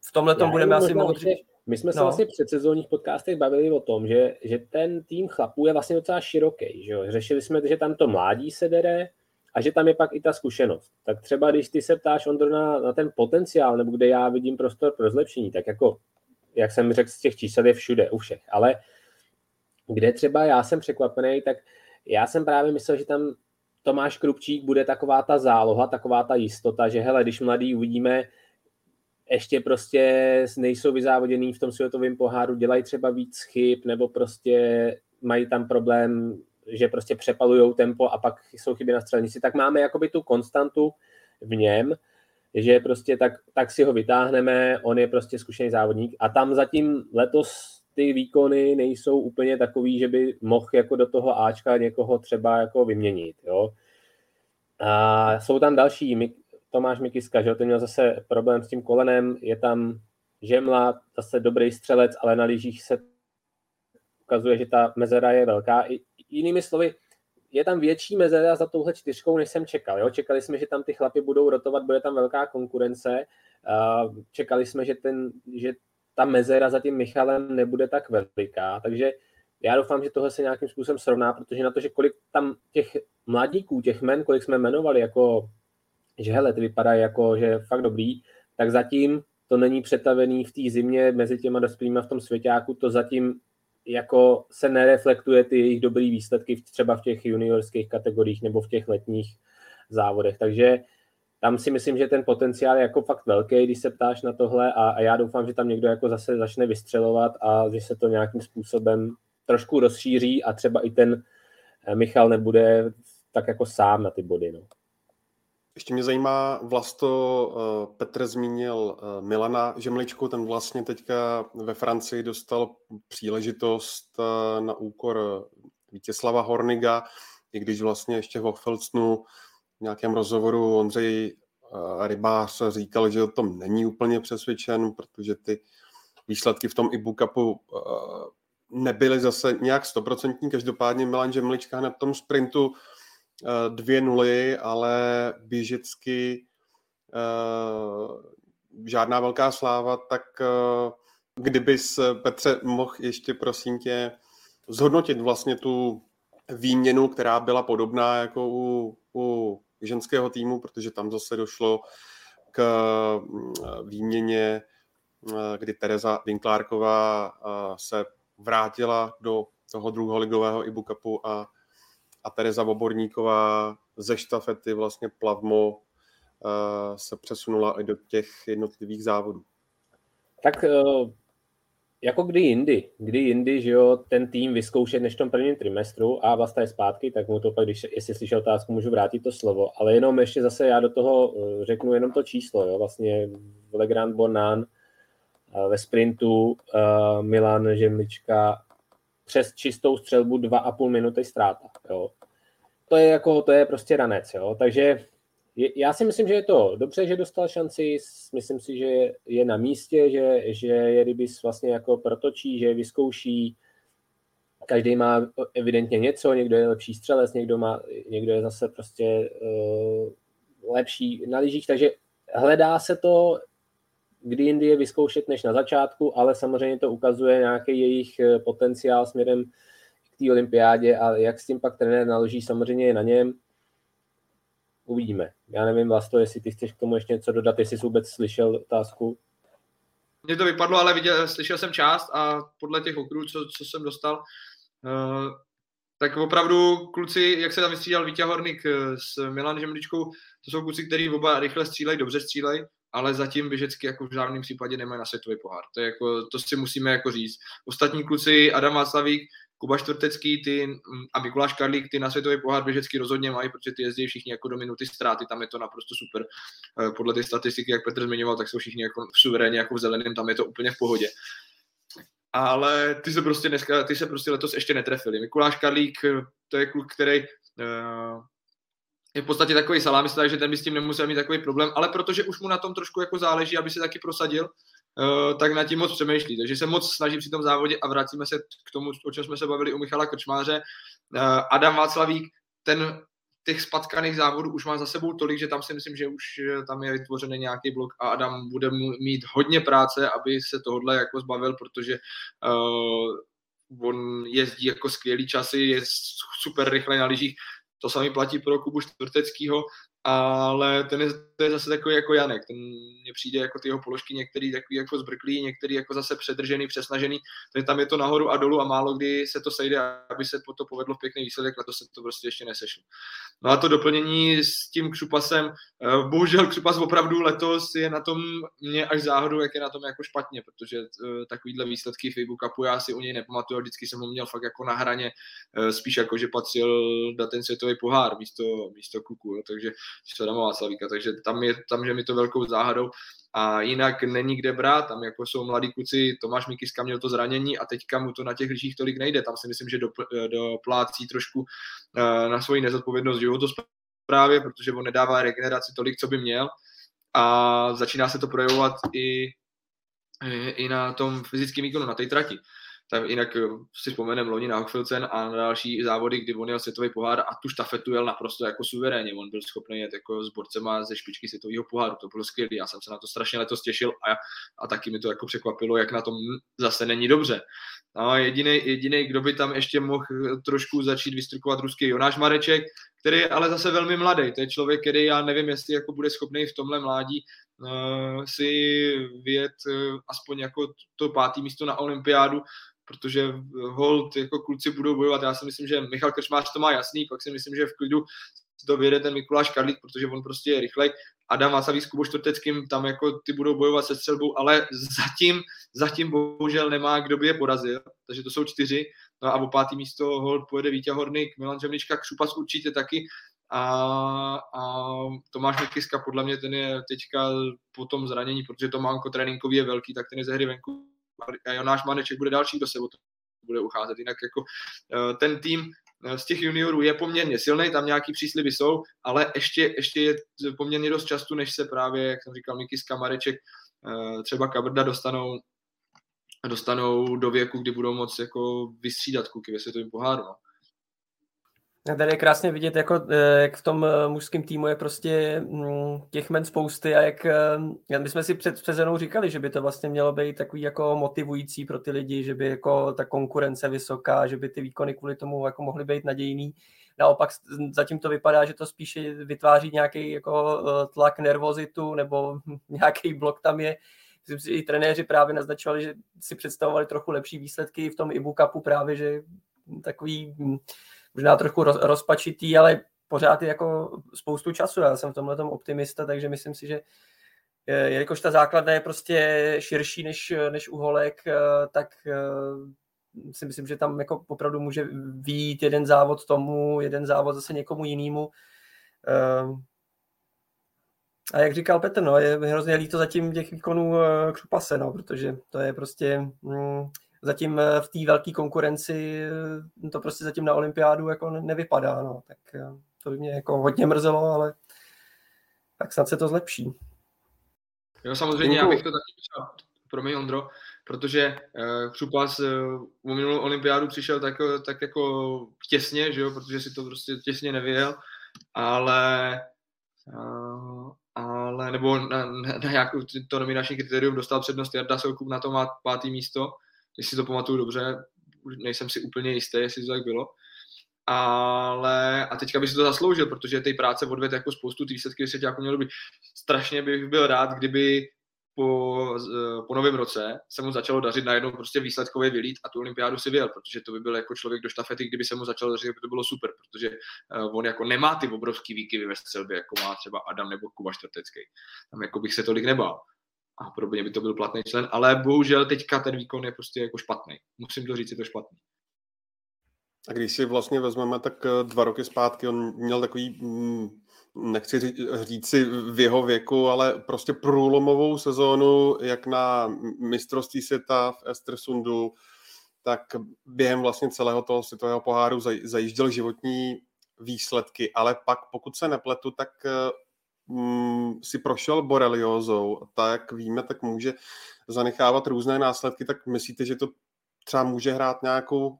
v tomhle tom budeme asi moci...
My jsme se no. vlastně před sezónních podcastech bavili o tom, že, že ten tým chlapů je vlastně docela široký. Že jo? Řešili jsme, že tam to mládí se dere, a že tam je pak i ta zkušenost. Tak třeba když ty se ptáš, Ondro, na, na ten potenciál, nebo kde já vidím prostor pro zlepšení, tak jako, jak jsem řekl, z těch čísel je všude, u všech, ale kde třeba já jsem překvapený, tak já jsem právě myslel, že tam Tomáš Krupčík bude taková ta záloha, taková ta jistota, že hele, když mladý uvidíme, ještě prostě nejsou vyzávoděný v tom světovém poháru, dělají třeba víc chyb, nebo prostě mají tam problém, že prostě přepalují tempo a pak jsou chyby na střelnici, tak máme jakoby tu konstantu v něm, že prostě tak, tak si ho vytáhneme, on je prostě zkušený závodník a tam zatím letos ty výkony nejsou úplně takový, že by mohl jako do toho Ačka někoho třeba jako vyměnit, jo. A jsou tam další, Tomáš Mikiska, že ten měl zase problém s tím kolenem, je tam Žemla, zase dobrý střelec, ale na lyžích se ukazuje, že ta mezera je velká. I, jinými slovy, je tam větší mezera za touhle čtyřkou, než jsem čekal. Jo? Čekali jsme, že tam ty chlapy budou rotovat, bude tam velká konkurence. Čekali jsme, že, ten, že ta mezera za tím Michalem nebude tak veliká, takže já doufám, že tohle se nějakým způsobem srovná, protože na to, že kolik tam těch mladíků, těch men, kolik jsme jmenovali, jako že hele, ty vypadají jako, že je fakt dobrý, tak zatím to není přetavený v té zimě mezi těma dospělými v tom svěťáku, to zatím jako se nereflektuje ty jejich dobrý výsledky třeba v těch juniorských kategoriích nebo v těch letních závodech. Takže tam si myslím, že ten potenciál je jako fakt velký, když se ptáš na tohle a, a já doufám, že tam někdo jako zase začne vystřelovat a že se to nějakým způsobem trošku rozšíří a třeba i ten eh, Michal nebude tak jako sám na ty body. No.
Ještě mě zajímá, Vlasto, eh, Petr zmínil eh, Milana Žemličku, ten vlastně teďka ve Francii dostal příležitost na úkor Vítězslava Horniga, i když vlastně ještě v Hochfeldstnu nějakém rozhovoru Ondřej eh, Rybář říkal, že o tom není úplně přesvědčen, protože ty výsledky v tom e Cupu eh, nebyly zase nějak stoprocentní. Každopádně Milan Žemlička na tom sprintu eh, dvě nuly, ale běžecky žádná velká sláva, tak kdyby se Petře mohl ještě prosím tě zhodnotit vlastně tu výměnu, která byla podobná jako u, u ženského týmu, protože tam zase došlo k výměně, eh, kdy Tereza Dinklárková eh, se vrátila do toho druholigového Ibu Cupu a, a Tereza Voborníková ze štafety vlastně plavmo eh, se přesunula i do těch jednotlivých závodů.
Tak jako kdy jindy, kdy jindy, že jo, ten tým vyzkoušet než v tom prvním trimestru a vlastně je zpátky, tak mu to pak, když, jestli slyšel otázku, můžu vrátit to slovo, ale jenom ještě zase já do toho eh, řeknu jenom to číslo, jo, vlastně Legrand Bonan eh, ve sprintu Milan Žemlička přes čistou střelbu 2,5 minuty ztráta, jo. To je jako, to je prostě ranec, jo, takže já si myslím, že je to dobře, že dostal šanci, myslím si, že je na místě, že, že je Rybis vlastně jako protočí, že je vyzkouší, každý má evidentně něco, někdo je lepší střelec, někdo, má, někdo je zase prostě uh, lepší na lyžích, takže hledá se to, kdy jindy je vyzkoušet než na začátku, ale samozřejmě to ukazuje nějaký jejich eh, potenciál směrem k té olympiádě a jak s tím pak trenér naloží, samozřejmě je na něm uvidíme. Já nevím, Vlasto, jestli ty chceš k tomu ještě něco dodat, jestli jsi vůbec slyšel otázku.
Mně to vypadlo, ale viděl, slyšel jsem část a podle těch okruhů, co, co jsem dostal, uh, tak opravdu kluci, jak se tam vystřídal Vítě Hornik eh, s Milan Žemličkou, to jsou kluci, kteří oba rychle střílejí, dobře střílejí, ale zatím běžecky jako v žádném případě nemají na světový pohár. To, je jako, to si musíme jako říct. Ostatní kluci, Adam Václavík, Kuba Čtvrtecký ty, mm, a Mikuláš Karlík ty na světový pohár běžecky rozhodně mají, protože ty jezdí všichni jako do minuty ztráty, tam je to naprosto super. Eh, podle ty statistiky, jak Petr zmiňoval, tak jsou všichni jako v suverénně jako v zeleném, tam je to úplně v pohodě. Ale ty se prostě dneska, ty se prostě letos ještě netrefili. Mikuláš Karlík, eh, to je kluk, který uh, je v podstatě takový salámista, že ten by s tím nemusel mít takový problém, ale protože už mu na tom trošku jako záleží, aby se taky prosadil, Eh, tak nad tím moc přemýšlí. Takže se moc snaží při tom závodě a vracíme se k tomu, o čem jsme se bavili u Michala Krčmáře. Eh, Adam Václavík, ten těch spatkaných závodů už má za sebou tolik, že tam si myslím, že už eh, tam je vytvořený nějaký blok a Adam bude mít hodně práce, aby se tohle jako zbavil, protože on jezdí jako skvělý časy, je super rychle na lyžích, To samý platí pro Kubu Čtvrteckýho, ale ten je, to je zase takový jako Janek, ten mně přijde jako ty jeho položky některý takový jako zbrklý, některý jako zase předržený, přesnažený, takže tam je to nahoru a dolů a málo kdy se to sejde, aby se to povedlo v pěkný výsledek, to se to prostě ještě nesešlo. No a to doplnění s tím Křupasem, eh, bohužel Křupas opravdu letos je na tom mě až záhodu, jak je na tom jako špatně, protože eh, takovýhle výsledky FIBU Cupu já si u něj nepamatuju, vždycky jsem ho měl fakt jako na hraně, eh, spíš jako, že patřil na ten světový pohár místo, místo Kuku, jo, takže Adama Václavíka, takže tam je, tam, že mi to velkou záhadou. A jinak není kde brát, tam jako jsou mladí kluci, Tomáš Mikiska měl to zranění a teďka mu to na těch lyžích tolik nejde, tam si myslím, že doplácí trošku eh, na svoji nezodpovědnost životosprávě, protože on nedává regeneraci tolik, co by měl. A začíná se to projevovat i, i na tom fyzickém výkonu, na té trati tak jinak eh, si vzpomeneme loni na Hochfilzen a na další závody, kdy on jel světový pohár a tu štafetu jel naprosto jako suverénně. On byl schopný jet jako s borcema ze špičky světového poháru. To bylo skvělé. Já jsem se na to strašně letos těšil a, a taky mi to jako překvapilo, jak na tom zase není dobře. No, jediný, jediný, kdo by tam ještě mohl trošku začít vystrukovat ruský Jonáš Mareček, který je ale zase velmi mladý. To je člověk, který já nevím, jestli jako bude schopný v tomhle mládí uh, si vyjet uh, aspoň jako to pátý místo na olympiádu, protože hold jako kluci budou bojovat. Já si myslím, že Michal Krčmář to má jasný, pak si myslím, že v klidu to vyjede ten Mikuláš Karlík, protože on prostě je rychlej. Adam Václaví s Kubou Čtvrteckým, tam jako ty budou bojovat se střelbou, ale zatím, zatím bohužel nemá, kdo by je porazil, takže to jsou čtyři. No a o pátý místo hold pojede Vítě Hornik, Milan Žemlička, Křupas určitě taky a, a Tomáš Mikiska podle mě ten je teďka po tom zranění, protože to manko tréninkový je velký, tak ten je ze hry venku Jonáš Maneček bude další, kdo se o to bude ucházet. Jinak jako eh, ten tým eh, z těch juniorů je poměrně silný, tam nějaký přísliby jsou, ale ještě, ještě je poměrně dost času, než se právě, jak jsem říkal, Mikis Kamareček, eh, třeba Kabrda dostanou dostanou do věku, kdy budou moct jako vystřídat kluky ve světovém poháru. No.
Tady je krásně vidět, jako, eh, jak v tom eh, mužském týmu je prostě mm, těch men spousty a jak eh, my jsme si před sezonou říkali, že by to vlastně mělo být takový jako motivující pro ty lidi, že by jako ta konkurence vysoká, že by ty výkony kvůli tomu jako mohly být nadějný. Naopak zatím to vypadá, že to spíše vytváří nějaký jako tlak, nervozitu nebo nějaký blok tam je. Myslím si, že i trenéři právě naznačovali, že si představovali trochu lepší výsledky v tom Ibu Cupu právě, že takový hm, možná trochu roz, rozpačitý, ale pořád je jako spoustu času. Já jsem v tomhle optimista, takže myslím si, že eh, jelikož ta základna je prostě širší než, než uholek, eh, tak eh, si myslím, že tam jako opravdu může výjít jeden závod tomu, jeden závod zase někomu jinému. A jak říkal Petr, no, je hrozně líto zatím těch výkonů Křupase, no, protože to je prostě mm, zatím eh, v té velké konkurenci eh, to prostě zatím na olympiádu jako nevypadá, no. tak eh, to by mě jako hodně mrzelo, ale tak snad se to zlepší.
Jo, samozřejmě, já bych to taky třeba, promiň Ondro, protože uh, Křupas uh, o minulou olympiádu přišel tak, tak jako těsně, že jo, protože si to prostě těsně nevěděl, ale uh, ale nebo na, na, na nějakou to nominační kritérium dostal přednost Jarda Soukup, na to má pátý místo, jestli to pamatuju dobře, nejsem si úplně jistý, jestli to tak bylo. Ale a teďka bych si to zasloužil, protože té práce odved jako spoustu, ty výsledky se jako mělo být. Strašně bych byl rád, kdyby po, po novém roce se mu začalo dařit najednou prostě výsledkově vylít a tu olympiádu si vyjel, protože to by byl jako člověk do štafety, kdyby se mu začalo dařit, by to bylo super, protože uh, on jako nemá ty obrovský výkyvy ve střelbě, jako má třeba Adam nebo Kuba Čtvrtecký. Tam jako bych se tolik nebál a podobně by to byl platný člen, ale bohužel teďka ten výkon je prostě jako špatný. Musím to říct, je to špatný.
A když si vlastně vezmeme, tak eh, dva roky zpátky on měl takový, mm, nechci říct si v jeho věku, ale prostě průlomovou sezónu, jak na mistrovství světa v Estersundu, tak během vlastně celého toho světového poháru zajížděl životní výsledky, ale pak, pokud se nepletu, tak eh, si prošel boreliózou, tak víme, tak může zanechávat různé následky, tak myslíte, že to třeba může hrát nějakou,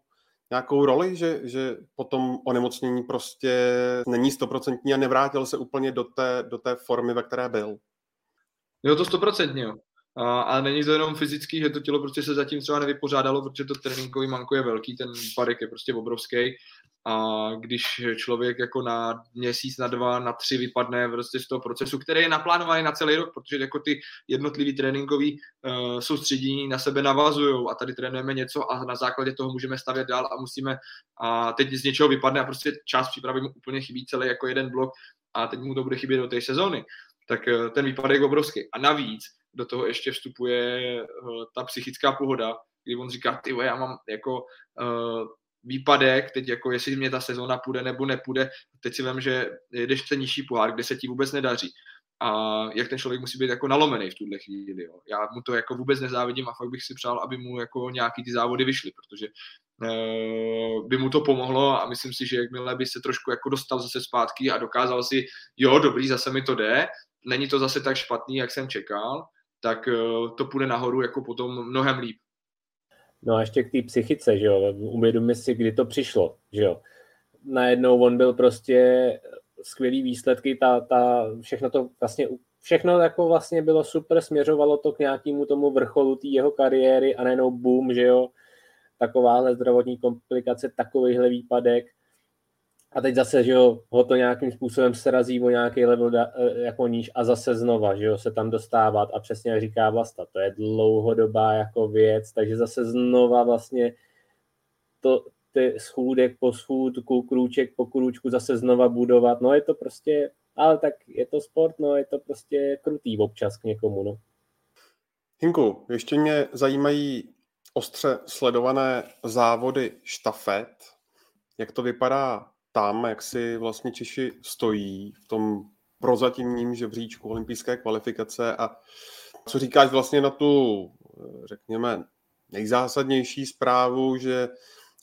nějakou roli, že, že potom onemocnění prostě není stoprocentní a nevrátil se úplně do té, do té formy, ve které byl?
Jo, to stoprocentně. A, a není to jenom fyzický, že to tělo prostě se zatím třeba nevypořádalo, protože to tréninkový manko je velký, ten výpadek je prostě obrovský a když člověk jako na měsíc, na dva, na tři vypadne prostě z toho procesu, který je naplánovaný na celý rok, protože jako ty jednotlivý tréninkový uh, soustředění na sebe navazují a tady trénujeme něco a na základě toho můžeme stavět dál a musíme a teď z něčeho vypadne a prostě část přípravy mu úplně chybí celý jako jeden blok a teď mu to bude chybět do té sezóny, tak uh, ten výpadek je obrovský. A navíc do toho ještě vstupuje uh, ta psychická pohoda, kdy on říká, ty já mám jako uh, výpadek, teď jako jestli mě ta sezóna půjde nebo nepůjde, teď si vím, že jedeš ten nižší pohár, kde se ti vůbec nedaří a jak ten člověk musí být jako nalomený v tuhle chvíli. Jo. Já mu to jako vůbec nezávidím a fakt bych si přál, aby mu jako nějaký ty závody vyšly, protože uh, by mu to pomohlo a myslím si, že jakmile by se trošku jako dostal zase zpátky a dokázal si, jo, dobrý, zase mi to jde, není to zase tak špatný, jak jsem čekal, tak uh, to půjde nahoru jako potom mnohem líp.
No a ještě k té psychice, že jo, uvědomíme si, kdy to přišlo, že jo. Najednou on byl prostě skvělý výsledky, ta, ta, všechno to vlastně, všechno jako vlastně bylo super, směřovalo to k nějakému tomu vrcholu té jeho kariéry a najednou boom, že jo, takováhle zdravotní komplikace, takovýhle výpadek a teď zase, že jo, ho to nějakým způsobem srazí o nějaký level da, e, jako níž a zase znova, že jo, se tam dostávat a přesně jak říká Vlasta, to je dlouhodobá jako věc, takže zase znova vlastně to, ty schůdek po schůdku, krůček po krůčku zase znova budovat, no je to prostě, ale tak je to sport, no je to prostě krutý občas k někomu, no.
Hinku, ještě mě zajímají ostře sledované závody štafet. Jak to vypadá tam, jak si vlastně Češi stojí v tom prozatímním žebříčku olympijské kvalifikace a co říkáš vlastně na tu, řekněme, nejzásadnější zprávu, že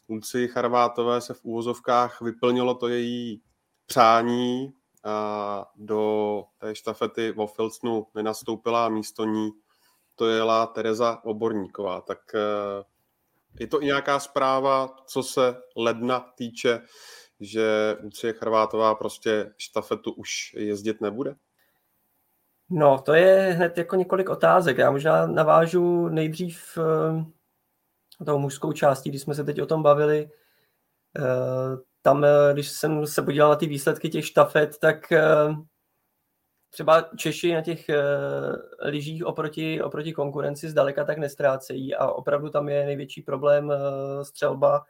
Luci Charvátové se v úvozovkách vyplnilo to její přání a do té štafety vo Filcnu nenastoupila místo ní to jela Tereza Oborníková. Tak eh, je to i nějaká zpráva, co se ledna týče, že Lucie Chrvátová prostě štafetu už jezdit nebude?
No, to je hned jako několik otázek. Já možná navážu nejdřív uh, tou mužskou částí, když jsme se teď o tom bavili. Uh, tam, eh, když jsem se podíval na ty výsledky těch štafet, tak uh, třeba Češi na těch lyžích oproti, oproti konkurenci zdaleka tak nestrácejí a opravdu tam je největší problém střelba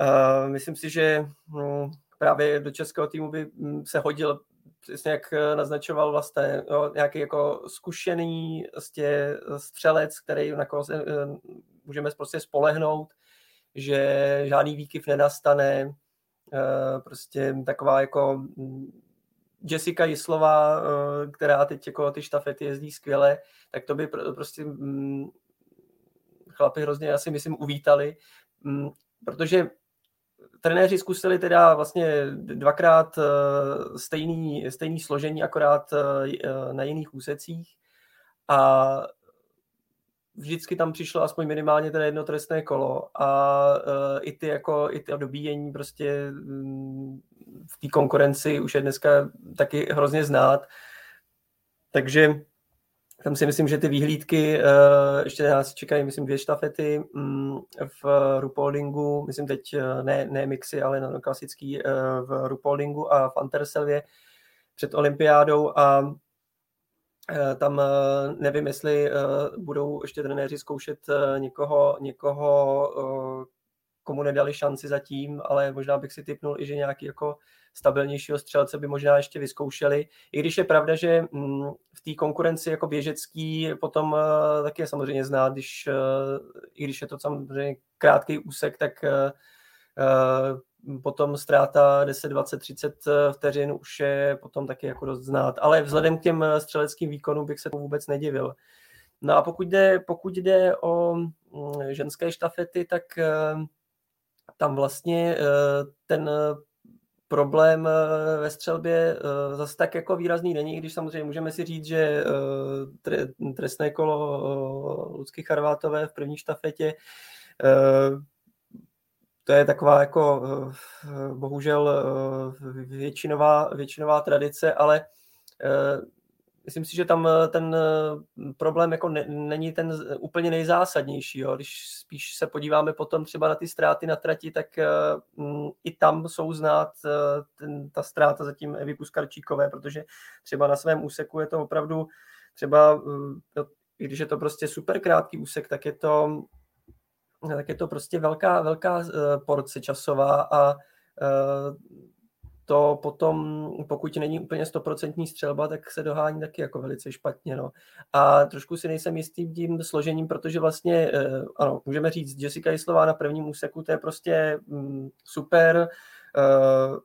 Uh, myslím si, že um, právě do českého týmu by hm, se hodil přesně jak eh, naznačoval vlastně jo, nějaký jako zkušený vlastně střelec, který na koho se, uh, můžeme prostě spolehnout, že žádný výkyv nenastane, prostě taková jako hm, Jessica Jislová, uh, která teď jako ty štafety jezdí skvěle, tak to by pr- prostě um, chlapi hrozně asi myslím uvítali, protože trenéři zkusili teda vlastně dvakrát eh, stejný, stejný složení, akorát eh, na jiných úsecích a vždycky tam přišlo aspoň minimálně teda jedno trestné kolo a i ty jako i ty dobíjení prostě um, v té konkurenci už je dneska taky hrozně znát. Takže tam si myslím, že ty výhlídky, uh, ještě nás čekají, myslím, dvě štafety um, v Rupoldingu, myslím teď uh, ne, ne mixy, ale na klasický uh, v Rupoldingu a v Anterselvě před olympiádou a tam nevím, jestli budou ještě trenéři zkoušet někoho, někoho komu nedali šanci zatím, ale možná bych si typnul i, že nějaký jako stabilnějšího střelce by možná ještě vyzkoušeli. I když je pravda, že mm, v té konkurenci jako běžecký potom eh, taky je samozřejmě znát, když, eh, i když je to samozřejmě krátký úsek, tak eh, potom ztráta 10, 20, 30 vteřin už je potom taky jako dost znát. Ale vzhledem k těm střeleckým výkonům bych se tomu vůbec nedivil. No a pokud jde, pokud jde o mm, ženské štafety, tak tam vlastně ten problém eh, ve střelbě eh, zase tak jako výrazný není, když samozřejmě můžeme si říct, že eh, trestné kolo Lucky Charvátové v první štafetě to je taková jako bohužel většinová, většinová tradice, ale myslím si, že tam ten problém jako ne, není ten úplně nejzásadnější. Jo. Když spíš se podíváme potom třeba na ty ztráty na trati, tak um, i tam jsou znát ten, ta ztráta zatím Evy Puskarčíkové, protože třeba na svém úseku je to opravdu třeba, i když je to prostě super krátký úsek, tak je to tak je to prostě velká, velká porce časová a to potom, pokud není úplně stoprocentní střelba, tak se dohání taky jako velice špatně. No. A trošku si nejsem jistý tím složením, protože vlastně, uh, ano, můžeme říct, Jessica Jislová na prvním úseku, to je prostě um, super, uh,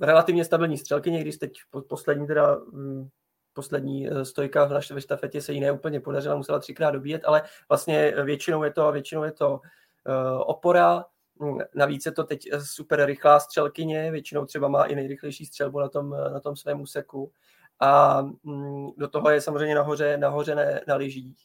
relativně stabilní střelkyně, když teď poslední teda um, poslední stojka ve štafetě se jí neúplně podařila, musela třikrát dobíjet, ale vlastně většinou je to, většinou je to opora, Mm, navíc je to teď eh, super rychlá střelkyně, většinou třeba má i nejrychlejší střelbu na tom, eh, na tom svém úseku. A mm, do toho je samozřejmě nahoře, nahoře na, na lyžích.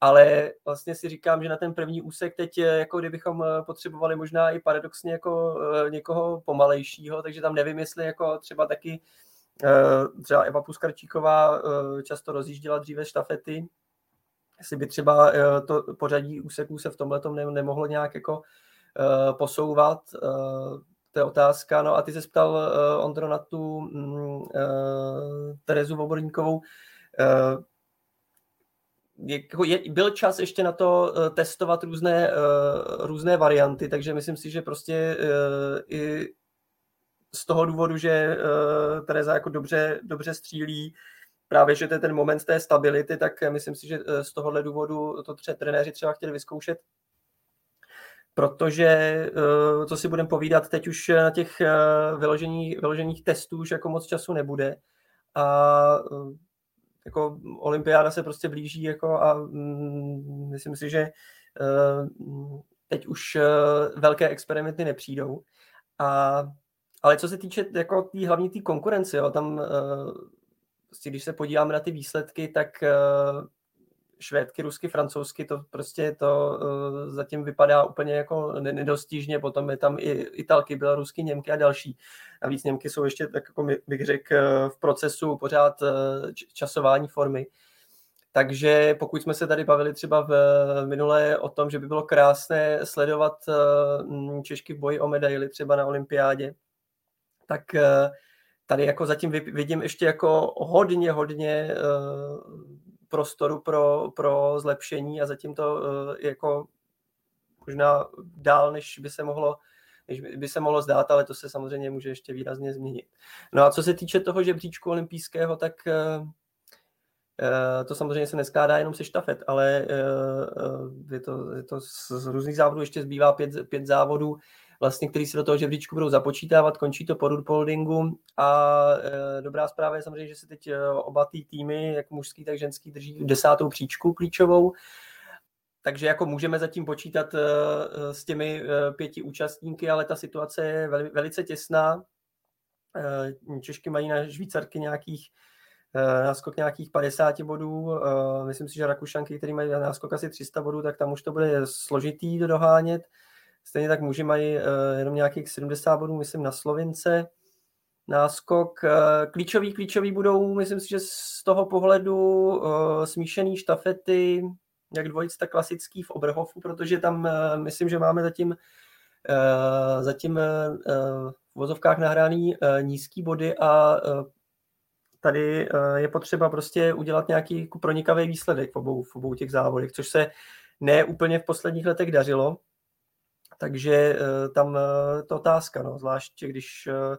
Ale vlastně si říkám, že na ten první úsek teď, eh, jako kdybychom potřebovali možná i paradoxně jako někoho pomalejšího, takže tam nevím, jestli jako třeba taky třeba Eva Puskarčíková často rozjížděla dříve štafety, jestli by třeba to pořadí úseků se v tomhle nemohlo nějak jako uh, posouvat. Uh, to je otázka. No a ty se ptal, uh, Ondro, na tu uh, Terezu Voborníkovou. Jako byl čas ještě na to testovat různé, různé varianty, takže myslím si, že prostě i z toho důvodu, že Tereza jako dobře, dobře střílí, právě, že to je ten moment té stability, tak myslím si, že z tohohle důvodu to třeba trenéři třeba chtěli vyzkoušet protože eh, co si budeme povídat, teď už na těch eh, vyložených, vyložených testů už jako moc času nebude a eh, jako olympiáda se prostě blíží jako a mm, myslím si, že teď už velké experimenty nepřijdou. A, ale co se týče jako tý, hlavní té konkurence, jo, tam prostě, když se podíváme na ty výsledky, tak švédky, rusky, francouzsky, to prostě to uh, zatím vypadá úplně jako nedostižně, potom je tam i italky, bělorusky, němky a další. Navíc němky jsou ještě, tak jako bych řekl, eh, v procesu pořád uh, časování formy. Takže pokud jsme se tady bavili třeba v minulé o tom, že by bylo krásné sledovat Češky v boji o medaily třeba na olympiádě, tak tady jako zatím vidím ještě jako hodně, hodně prostoru pro, pro zlepšení a zatím to uh, jako možná dál, než by se mohlo než by se mohlo zdát, ale to se samozřejmě může ještě výrazně změnit. No a co se týče toho žebříčku olympijského, tak uh, to samozřejmě se neskládá jenom se štafet, ale je to, je to z různých závodů ještě zbývá pět, pět závodů vlastně, který se do toho žebříčku budou započítávat, končí to po Rudpoldingu a e, dobrá zpráva je samozřejmě, že se teď e, oba ty týmy, jak mužský, tak ženský, drží desátou příčku klíčovou, takže jako můžeme zatím počítat e, e s těmi e, pěti účastníky, ale ta situace je veli, velice těsná. E, Češky mají na Švýcarky nějakých e, náskok nějakých 50 bodů. Myslím si, že Rakušanky, který mají náskok asi 300 bodů, tak tam už to bude složitý dohánět. Stejně tak muži mají uh, jenom nějakých 70 bodů, myslím, na Slovince. Náskok. Uh, klíčový, klíčový budou, myslím si, že z toho pohledu uh, smíšený štafety, jak dvojic, tak klasický v Oberhofu, protože tam myslím, že máme zatím zatím v vozovkách nahraný nízký body a tady je potřeba prostě udělat nějaký jako pronikavý výsledek v obou, v obou těch závodech, což se ne úplně v posledních letech dařilo. Takže eh, tam eh, to otázka, no, zvlášť když eh,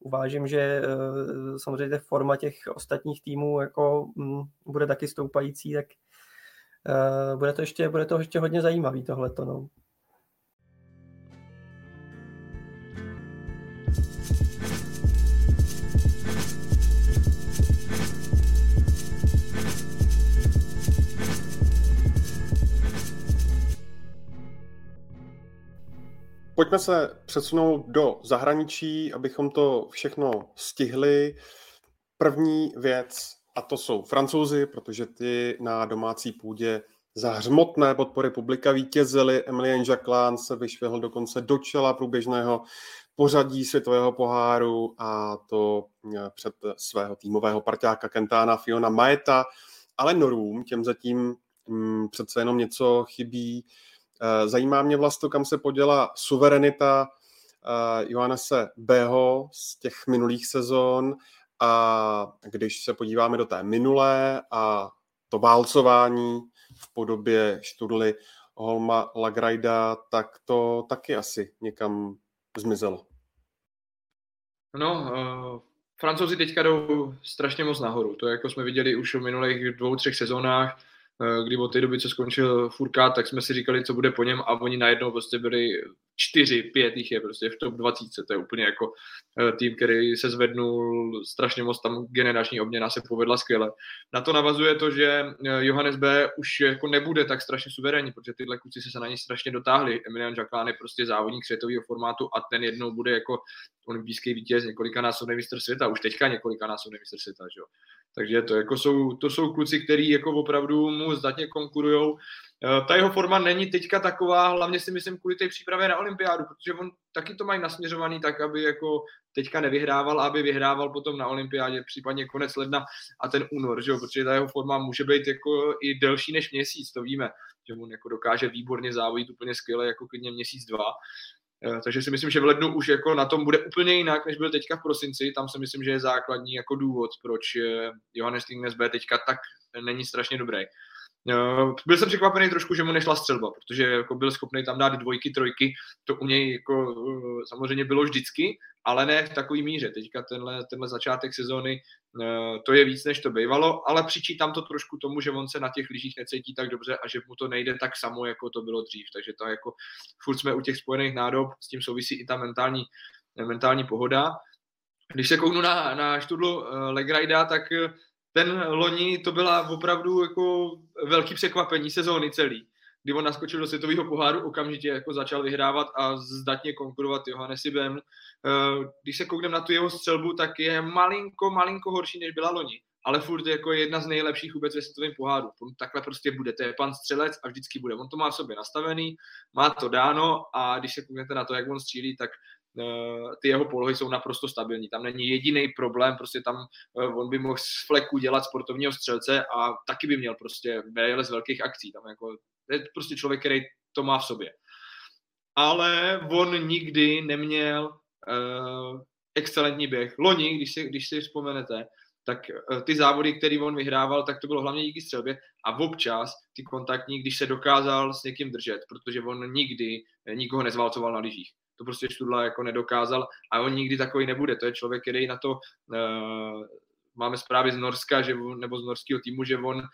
uvážím, že samozřejmě forma těch ostatních týmů jako mm, bude taky stoupající, tak bude to ještě, bude to ještě hodně zajímavý tohleto. No.
Pojďme se přesunout do zahraničí, abychom to všechno stihli. První věc, a to jsou francouzi, protože ty na domácí půdě za hřmotné podpory publika vítězili. Emilien Jacquelin se vyšvihl dokonce do čela průběžného pořadí světového poháru a to před svého týmového parťáka Kentána Fiona Maeta, ale Norům těm zatím mm, přece jenom něco chybí. Zajímá mě vlastně, kam se poděla suverenita Johannese Bého z těch minulých sezon a když se podíváme do té minulé a to válcování v podobě Študly Holma Lagrajda, tak to taky asi někam zmizelo.
No, uh, francouzi teďka jdou strašně moc nahoru. To jako jsme viděli už v minulých dvou, třech sezónách. Eh, kdy od té doby, co skončil Furka, tak jsme si říkali, co bude po něm a oni najednou prostě byli čtyři, pět jich je prostě v top 20, to je úplně jako eh, tým, který se zvednul strašně moc, tam generační obměna se povedla skvěle. Na to navazuje to, že eh, Johannes B. už jako nebude tak strašně suverénní, protože tyhle kluci se na něj strašně dotáhli. Emilian Jacquard je prostě závodník světového formátu a ten jednou bude jako olympijský vítěz, několika násobný mistr světa, už teďka několika násobný mistr světa, že jo. Takže to, jako jsou, to jsou kluci, kteří jako opravdu mu zdatně konkurují. Eh, ta jeho forma není teďka taková, hlavně si myslím kvůli té přípravě na olympiádu, protože on taky to mají nasměřovaný tak, aby jako teďka nevyhrával, aby vyhrával potom na olympiádě, případně konec ledna a ten únor, že jo? protože ta jeho forma může být jako i delší než měsíc, to víme, že on jako dokáže výborně závodit úplně skvěle, jako klidně měsíc, dva. Eh, takže si myslím, že v lednu už jako na tom bude úplně jinak, než byl teďka v prosinci. Tam si myslím, že je základní jako důvod, proč Johannes Tingnes B teďka tak není strašně dobrý. Eh, byl jsem překvapený trošku, že mu nešla střelba, protože jako byl schopný tam dát dvojky, trojky, to u něj jako, eh, samozřejmě bylo vždycky, ale ne v takové míře. Teďka tenhle, tenhle začátek sezóny eh, to je víc, než to bývalo, ale přičítám to trošku tomu, že on se na těch lyžích necítí tak dobře a že mu to nejde tak samo, jako to bylo dřív. Takže to jako furt jsme u těch spojených nádob, s tím souvisí i ta mentální, mentální pohoda. Když se kouknu na, na študlu Legrajda, tak ten loni to byla opravdu jako velký překvapení sezóny celý, kdy on naskočil do světového poháru, okamžitě jako začal vyhrávat a zdatně konkurovat Johannesi Bem. Eh, když se koukneme na tu jeho střelbu, tak je malinko, malinko horší, než byla loni ale furt jako jedna z nejlepších vůbec ve světovém poháru. On takhle prostě bude, to je pan střelec a vždycky bude. On to má v sobě nastavený, má to dáno a když se kouknete na to, jak on střílí, tak ty jeho polohy jsou naprosto stabilní. Tam není jediný problém, prostě tam eh, on by mohl z fleku dělat sportovního střelce a taky by měl prostě BL z velkých akcí. Tam jako, je prostě člověk, který to má v sobě. Ale on nikdy neměl uh, excelentní běh. Loni, když si, když si vzpomenete, tak ty závody, které on vyhrával, tak to bylo hlavně díky střelbě a občas ty kontaktní, když se dokázal s někým držet, protože on nikdy nikoho nezválcoval na lyžích to prostě Študla jako nedokázal a on nikdy takový nebude. To je člověk, který na to uh, máme zprávy z Norska, že, nebo z norského týmu, že on uh,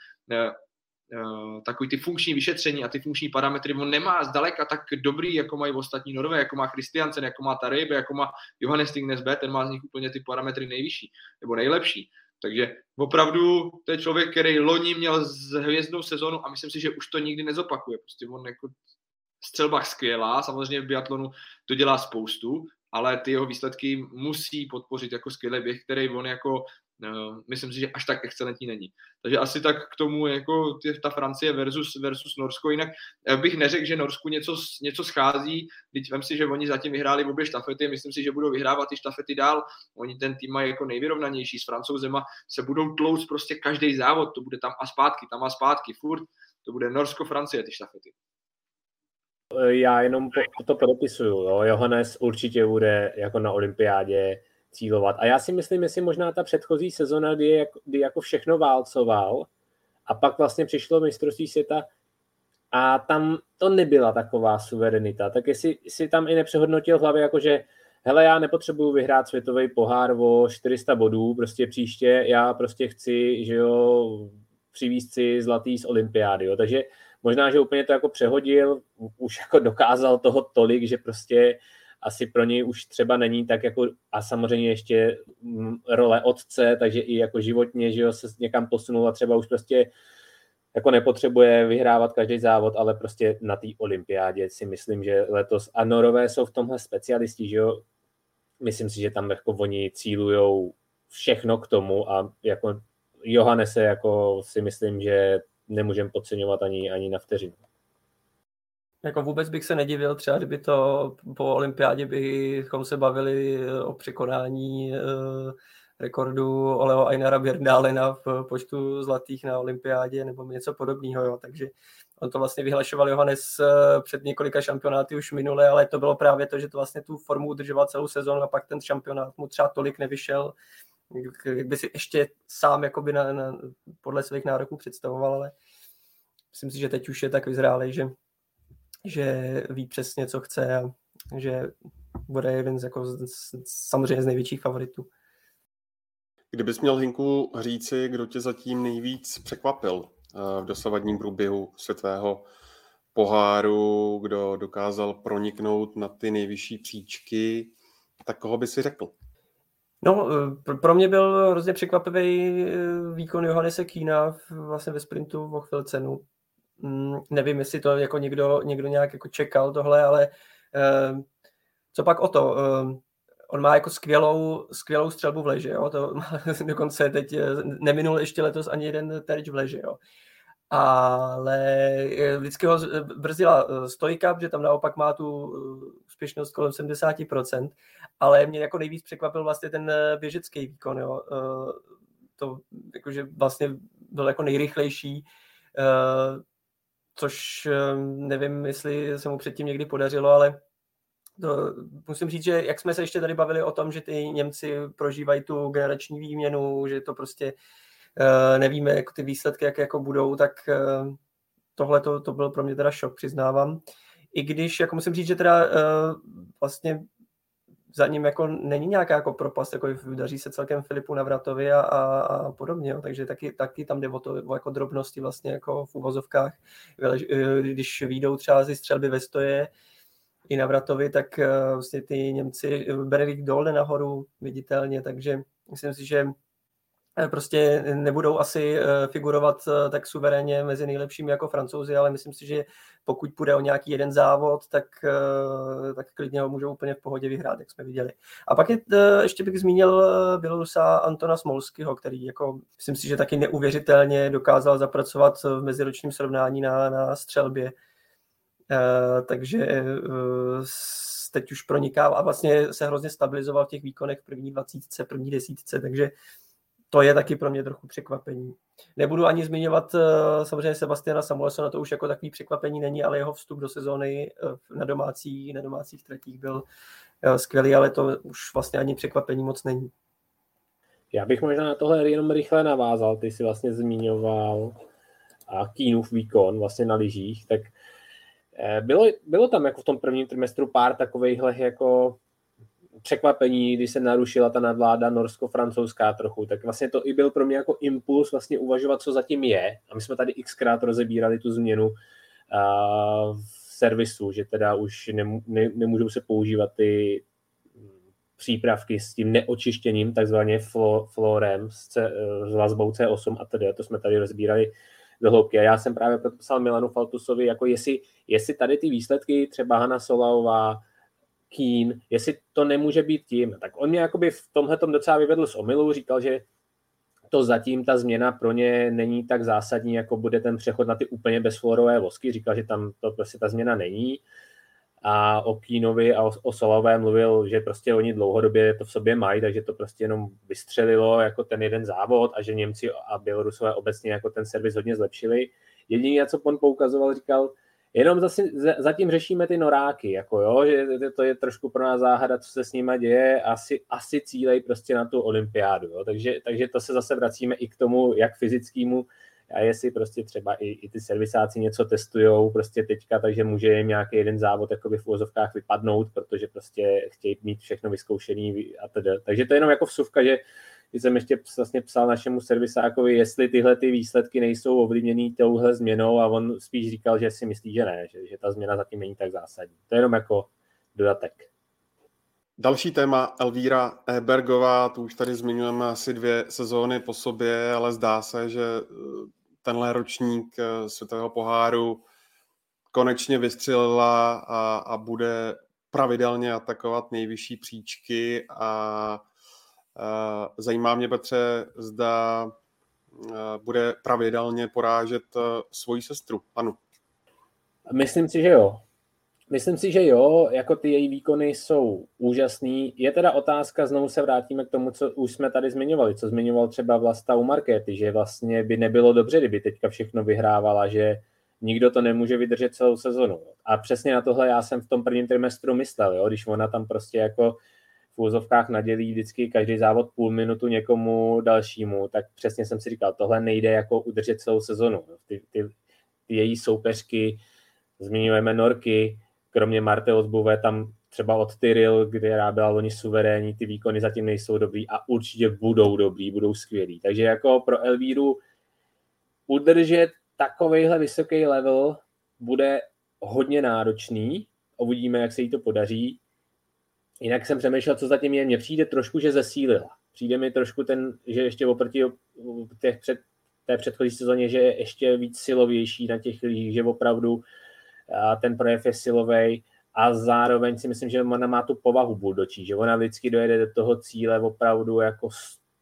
takový ty funkční vyšetření a ty funkční parametry on nemá zdaleka tak dobrý, jako mají ostatní Norové, jako má Christiansen, jako má Tarebe, jako má Johannes Tingnes B, ten má z nich úplně ty parametry nejvyšší nebo nejlepší. Takže opravdu to je člověk, který loni měl z hvězdnou sezonu a myslím si, že už to nikdy nezopakuje. Prostě on jako střelbách skvělá, samozřejmě v biatlonu to dělá spoustu, ale ty jeho výsledky musí podpořit jako skvělý běh, který on jako Uh, myslím si, že až tak excelentní není. Takže asi tak k tomu jako ta Francie versus, versus Norsko. Jinak bych neřekl, že Norsku něco, něco schází. Teď vím si, že oni zatím vyhráli obě štafety, myslím si, že budou vyhrávat ty štafety dál. Oni ten tým mají jako nejvyrovnanější s francouzema, se budou tlouct prostě každý závod, to bude tam a zpátky, tam a zpátky, furt. To bude Norsko-Francie ty štafety.
Já jenom po, to podepisuju. Jo. Johannes určitě bude jako na olympiádě cílovat. A já si myslím, jestli možná ta předchozí sezona, kdy, jako, kdy jako všechno válcoval a pak vlastně přišlo mistrovství světa a tam to nebyla taková suverenita, tak jestli si tam i nepřehodnotil hlavě, jako že hele, já nepotřebuju vyhrát světový pohár o 400 bodů, prostě příště já prostě chci, že jo, přivízt si zlatý z olympiády, jo. takže možná, že úplně to jako přehodil, už jako dokázal toho tolik, že prostě asi pro něj už třeba není tak jako, a samozřejmě ještě mm, role otce, takže i jako životně, že jo, se někam posunul a třeba už prostě jako nepotřebuje vyhrávat každý závod, ale prostě na té olympiádě si myslím, že letos, a Norové jsou v tomhle specialisti, že jo, myslím si, že tam jako oni cílujou všechno k tomu a jako Johannese jako si myslím, že nemůžeme podceňovat ani, ani na vteřinu.
Jako vůbec bych se nedivil, třeba kdyby to po olympiádě bychom se bavili eh, o překonání rekordu Oleo Ainara Bjerdálena v počtu zlatých na olympiádě nebo něco podobného. Jo. Takže on to vlastně vyhlašoval Johannes před několika šampionáty už minule, ale to bylo právě to, že to vlastně tu formu udržoval celou sezonu a pak ten šampionát mu třeba tolik nevyšel, jak by si ještě sám jakoby na, na, podle svých nároků představoval, ale myslím si, že teď už je tak vyzrálý, že, že ví přesně, co chce a že bude jeden z, jako, z, samozřejmě z největších favoritů.
Kdybys měl Hinku říci, kdo tě zatím nejvíc překvapil eh, v dosavadním průběhu světového poháru, kdo dokázal proniknout na ty nejvyšší příčky, tak koho by si řekl?
No, eh, pro mě byl hrozně překvapivý eh, výkon Johannese Kína vlastně ve sprintu v Chvilcenu. Mm, nevím, jestli to jako někdo, někdo nějak jako čekal tohle, ale eh, co pak o to? On má jako skvělou, skvělou střelbu v leži, jo? To dokonce teď neminul ještě letos ani jeden terč v leži, jo? ale vždycky ho brzdila stojka, protože tam naopak má tu úspěšnost kolem 70%, ale mě jako nejvíc překvapil vlastně ten eh, běžecký výkon, jo. Eh, to jakože vlastně byl jako nejrychlejší, eh, což nevím, jestli se mu předtím někdy podařilo, ale to, musím říct, že jak jsme se ještě tady bavili o tom, že ty Němci prožívají tu generační výměnu, že to prostě nevíme, jako ty výsledky, jak jako budou, tak tohle to, to byl pro mě teda šok, přiznávám. I když, jako musím říct, že teda vlastně za ním jako není nějaká jako propast, jako daří se celkem Filipu Navratovi a, a, a podobně, jo. takže taky, taky tam jde o to, o jako drobnosti vlastně jako v uvozovkách, když výjdou třeba ze střelby ve stoje i Navratovi, tak eh, vlastně ty Němci, Benedikt Dolde nahoru viditelně, takže myslím si, že Eh, prostě nebudou asi eh, figurovat eh, tak suverénně mezi nejlepšími jako francouzi, ale myslím si, že pokud půjde o nějaký jeden závod, tak, tak klidně ho můžou úplně v pohodě vyhrát, jak jsme viděli. A pak je, ještě bych zmínil Bělorusa Antona Smolskyho, který jako, myslím si, že taky neuvěřitelně dokázal zapracovat v meziročním srovnání na, na střelbě. Takže teď už proniká a vlastně se hrozně stabilizoval v těch výkonech v první dvacítce, první desítce, takže to je taky pro mě trochu překvapení. Nebudu ani zmiňovat eh, samozřejmě Sebastiana Samuelsona, to už jako takový překvapení není, ale jeho vstup do sezóny eh, na, domácí, na domácích tratích byl eh, skvělý, ale to už vlastně ani překvapení moc není.
Já bych možná na tohle jenom rychle navázal. Ty si vlastně zmiňoval a Kínův výkon vlastně na lyžích, tak bylo, bylo tam jako v tom prvním trimestru pár takovýchhle jako překvapení, když se narušila ta nadvláda norsko-francouzská trochu, tak vlastně to i byl pro mě jako impuls vlastně uvažovat, co zatím je. A my jsme tady xkrát rozebírali tu změnu uh, v servisu, že teda už ne, ne, nemůžou se používat ty přípravky s tím neočištěním, takzvaně flo, florem, s, C, s vazbou C8 a tedy, to jsme tady rozbírali do hloubky. A já jsem právě podpsal Milanu Faltusovi, jako jestli, jestli tady ty výsledky, třeba Hanna Solaová, Keen, jestli to nemůže být tím. Tak on mě jakoby v tomhle docela vyvedl z omylu, říkal, že to zatím ta změna pro ně není tak zásadní, jako bude ten přechod na ty úplně bezfluorové vosky. Říkal, že tam to prostě ta změna není. A o Kínovi a o, o Solové mluvil, že prostě oni dlouhodobě to v sobě mají, takže to prostě jenom vystřelilo jako ten jeden závod a že Němci a Bělorusové obecně jako ten servis hodně zlepšili. Jediný, co on poukazoval, říkal, Jenom zase, zatím řešíme ty noráky, jako jo, že to je trošku pro nás záhada, co se s nimi děje, asi, asi cílej prostě na tu olympiádu, jo. Takže, takže to se zase vracíme i k tomu, jak fyzickému, a jestli prostě třeba i, i ty servisáci něco testujou prostě teďka, takže může jim nějaký jeden závod jakoby v úvozovkách vypadnout, protože prostě chtějí mít všechno vyzkoušený a tedy. Takže to je jenom jako vsuvka, že když jsem ještě vlastně psal našemu servisákovi, jestli tyhle ty výsledky nejsou ovlivněný touhle změnou a on spíš říkal, že si myslí, že ne, že, že ta změna zatím není tak zásadní. To je jenom jako dodatek.
Další téma Elvíra Ebergová, tu už tady zmiňujeme asi dvě sezóny po sobě, ale zdá se, že eh, tenhle ročník eh, světového poháru konečně vystřelila a, a bude pravidelně atakovat nejvyšší příčky a zajímá mě, Petře, zda eh, bude pravidelně porážet eh, svoji sestru, Anu.
Myslím si, že jo. Myslím si, že jo, jako ty její výkony jsou úžasný. Je teda otázka, znovu se vrátíme k tomu, co už jsme tady zmiňovali, co zmiňoval třeba Vlasta u Markety, že vlastně by nebylo dobře, kdyby teďka všechno vyhrávala, že nikdo to nemůže vydržet celou sezonu. A přesně na tohle já jsem v tom prvním trimestru myslel, jo, když ona tam prostě jako v úzovkách nadělí vždycky každý závod půl minutu někomu dalšímu, tak přesně jsem si říkal, tohle nejde jako udržet celou sezonu. Ty, ty, ty její soupeřky, zmiňujeme Norky, kromě Marte Ozbové tam třeba od Tyril, která byla loni suverénní, ty výkony zatím nejsou dobrý a určitě budou dobrý, budou skvělí. Takže jako pro Elvíru udržet takovejhle vysoký level bude hodně náročný. Uvidíme, jak se jí to podaří. Jinak jsem přemýšlel, co zatím je. Mně přijde trošku, že zesílila. Přijde mi trošku ten, že ještě oproti těch před, té předchozí sezóně, že je ještě víc silovější na těch lidích, že opravdu ten projev je silový a zároveň si myslím, že ona má tu povahu buldočí, že ona vždycky dojede do toho cíle opravdu jako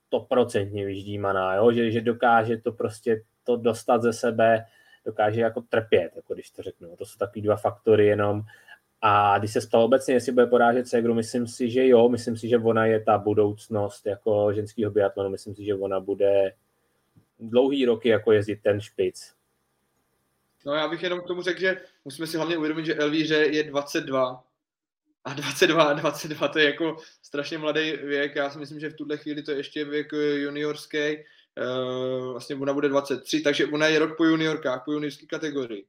stoprocentně vyždímaná, jo? Že, že dokáže to prostě to dostat ze sebe, dokáže jako trpět, jako když to řeknu. To jsou takový dva faktory jenom. A když se stalo obecně, jestli bude porážet Segru, myslím si, že jo, myslím si, že ona je ta budoucnost jako ženského biatlonu, myslím si, že ona bude dlouhý roky jako jezdit ten špic.
No já bych jenom k tomu řekl, že musíme si hlavně uvědomit, že Elvíře je 22 a 22 a 22 to je jako strašně mladý věk. Já si myslím, že v tuhle chvíli to je ještě věk juniorský. Uh, vlastně ona bude 23, takže ona je rok po juniorkách, po juniorské kategorii.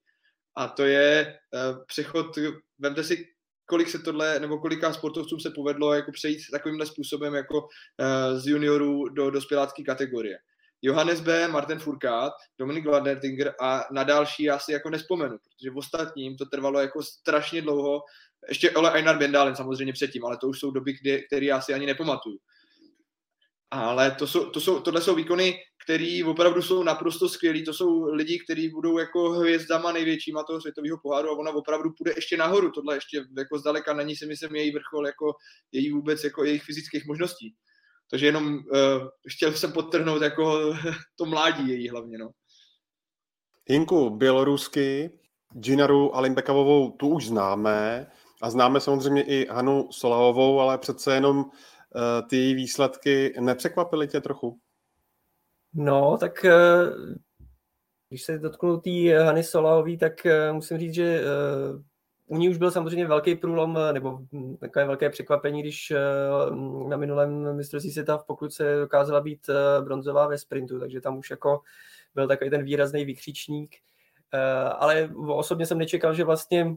A to je uh, přechod, vemte si, kolik se tohle, nebo kolika sportovcům se povedlo jako přejít takovýmhle způsobem jako uh, z juniorů do dospělácké kategorie. Johannes B., Martin Furkát, Dominik Vandertinger a na další já si jako nespomenu, protože v ostatním to trvalo jako strašně dlouho, ještě Ole Einar Bendalen samozřejmě předtím, ale to už jsou doby, kdy, které já si ani nepamatuju. Ale to jsou, to jsou, tohle jsou výkony, které opravdu jsou naprosto skvělí. To jsou lidi, kteří budou jako hvězdama největšíma toho světového poháru a ona opravdu půjde ještě nahoru. Tohle ještě jako zdaleka není si myslím její vrchol, jako její vůbec jako jejich fyzických možností. Takže jenom uh, chtěl jsem podtrhnout jako to mládí její hlavně. No.
Hinku, bělorusky, Ginaru Alimbekavovou tu už známe a známe samozřejmě i Hanu Solahovou, ale přece jenom ty její výsledky nepřekvapily tě trochu?
No, tak uh, když se dotknu té Hany Solahové, tak uh, musím říct, že u ní už byl samozřejmě velký průlom, nebo takové velké překvapení, když eh, na minulém mistrovství světa v pokluce dokázala být eh, bronzová ve sprintu, takže tam už jako byl takový ten výrazný vykřičník. Eh, ale osobně jsem nečekal, že vlastně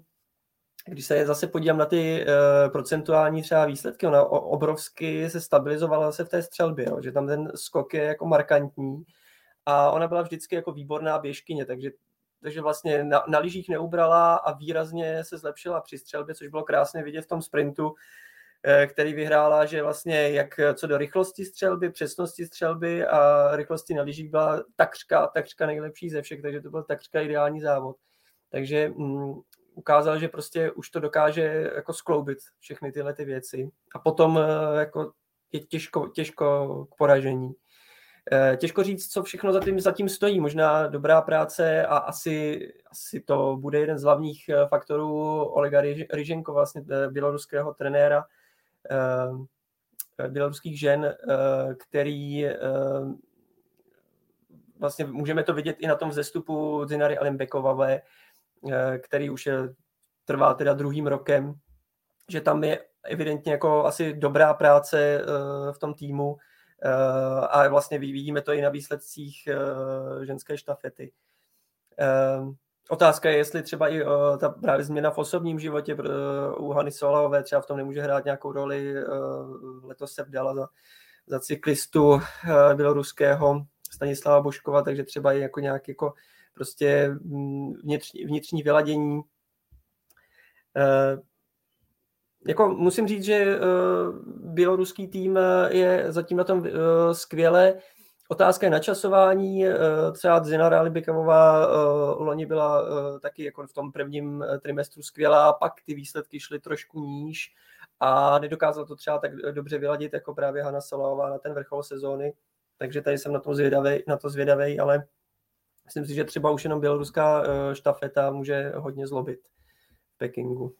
když se zase podívám na ty procentuální třeba výsledky, ona obrovsky se stabilizovala se v té střelbě, jo, že tam ten skok je jako markantní a ona byla vždycky jako výborná běžkyně, takže takže vlastně na, na lyžích neubrala a výrazně se zlepšila při střelbě, což bylo krásně vidět v tom sprintu, eh, který vyhrála, že vlastně jak co do rychlosti střelby, přesnosti střelby a rychlosti na lyžích byla takřka, takřka nejlepší ze všech, takže to byl takřka ideální závod. Takže mm, ukázal, že prostě už to dokáže jako skloubit všechny tyhle ty věci a potom eh, jako je těžko, těžko k poražení. Eh, těžko říct, co všechno za tím, za tím stojí. Možná dobrá práce a asi, asi to bude jeden z hlavních eh, faktorů Olega Ryženko, vlastně běloruského trenéra běloruských žen, který vlastně můžeme to vidět i na tom vzestupu Zinary Alimbekové, který už je, trvá teda druhým rokem, že tam je evidentně jako asi dobrá práce v tom týmu, Eh, a vlastně vidíme to i na výsledcích eh, ženské štafety. Eh, otázka je, jestli třeba i ta právě změna v osobním životě u Hany Solahové třeba v tom nemůže hrát nějakou roli. Letos se vdala za, za cyklistu běloruského Stanislava Boškova, takže třeba i jako nějak jako prostě mm, vnitřní, vnitřní vyladění jako musím říct, že uh, běloruský tým eh, je zatím na tom skvěle. Otázka je načasování. Třeba Zina uh, loni byla taky jako v tom prvním trimestru skvělá, pak ty výsledky šly trošku níž a nedokázala to třeba tak dobře vyladit jako právě Hanna Solová na ten vrchol sezóny. Takže tady jsem na to zvědavý, na to zvědavý ale myslím si, že třeba už jenom běloruská uh, štafeta může hodně zlobit v Pekingu.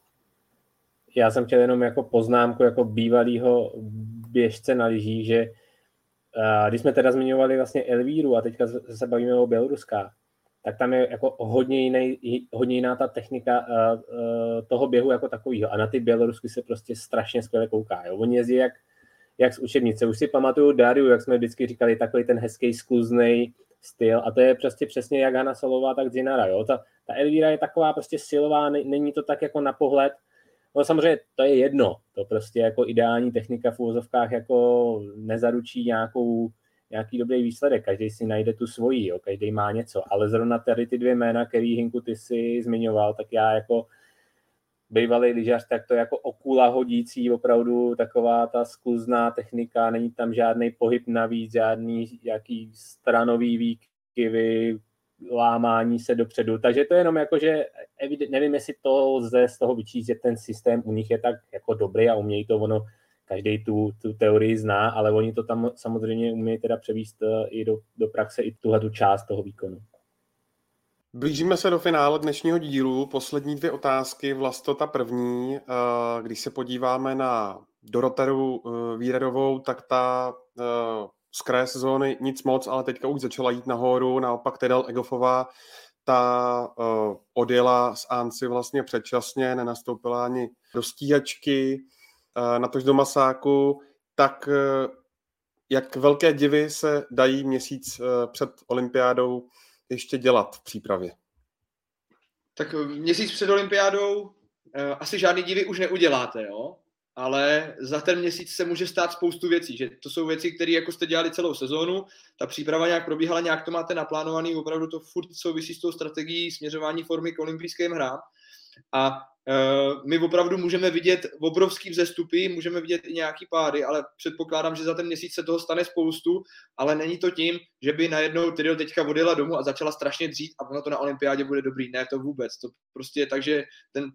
já jsem chtěl jenom jako poznámku jako bývalýho běžce na lyžích, že uh, když jsme teda zmiňovali vlastně Elvíru a teďka se bavíme o Běloruskách, tak tam je jako hodně, jiný, hodně jiná ta technika uh, toho běhu jako takového. A na ty Bělorusky se prostě strašně skvěle kouká. Jo. Oni jezdí jak, jak z učebnice. Už si pamatuju Dariu, jak jsme vždycky říkali, takový ten hezký skluzný styl. A to je prostě přesně jak Hanna Salová, tak Zinara. Jo. Ta, ta Elvíra je taková prostě silová, není to tak jako na pohled. No samozřejmě to je jedno. To prostě jako ideální technika v úvozovkách jako nezaručí nějakou nějaký dobrý výsledek, každý si najde tu svoji, jo, každý má něco, ale zrovna tady ty dvě jména, který Hinku ty si zmiňoval, tak já jako bývalý lyžař, tak to je jako okula hodící, opravdu taková ta skluzná technika, není tam žádný pohyb navíc, žádný jaký stranový výkyvy, lámání se dopředu. Takže to je jenom jako, že nevím, jestli to lze z toho vyčíst, že ten systém u nich je tak jako dobrý a umějí to ono každý tu, tu teorii zná, ale oni to tam samozřejmě umějí teda převíst eh, i do, do praxe i tuhle tu část toho výkonu.
Blížíme se do finále dnešního dílu. Poslední dvě otázky, Vlasto ta první. Eh, když se podíváme na Doroteru eh, Výredovou, tak ta z kraje sezóny nic moc, ale teďka už začala jít nahoru. Naopak Tedel Egofová ta odjela z Anci vlastně předčasně, nenastoupila ani do stíhačky na tož do masáku, tak jak velké divy se dají měsíc před olympiádou ještě dělat v přípravě?
Tak e, měsíc před olympiádou asi žádný divy už neuděláte, jo? ale za ten měsíc se může stát spoustu věcí, že to jsou věci, které jako jste dělali celou sezónu, ta příprava nějak probíhala, nějak to máte naplánovaný, opravdu to furt souvisí s tou strategií směřování formy k olympijským hrám a Eh, my opravdu můžeme vidět obrovský vzestupy, můžeme vidět i nějaký pády, ale předpokládám, že za ten měsíc se toho stane spoustu, ale není to tím, že by najednou Tyril teďka odjela domů a začala strašně dřít a ono to na olympiádě bude dobrý. Ne, to vůbec. To prostě je tak, že ten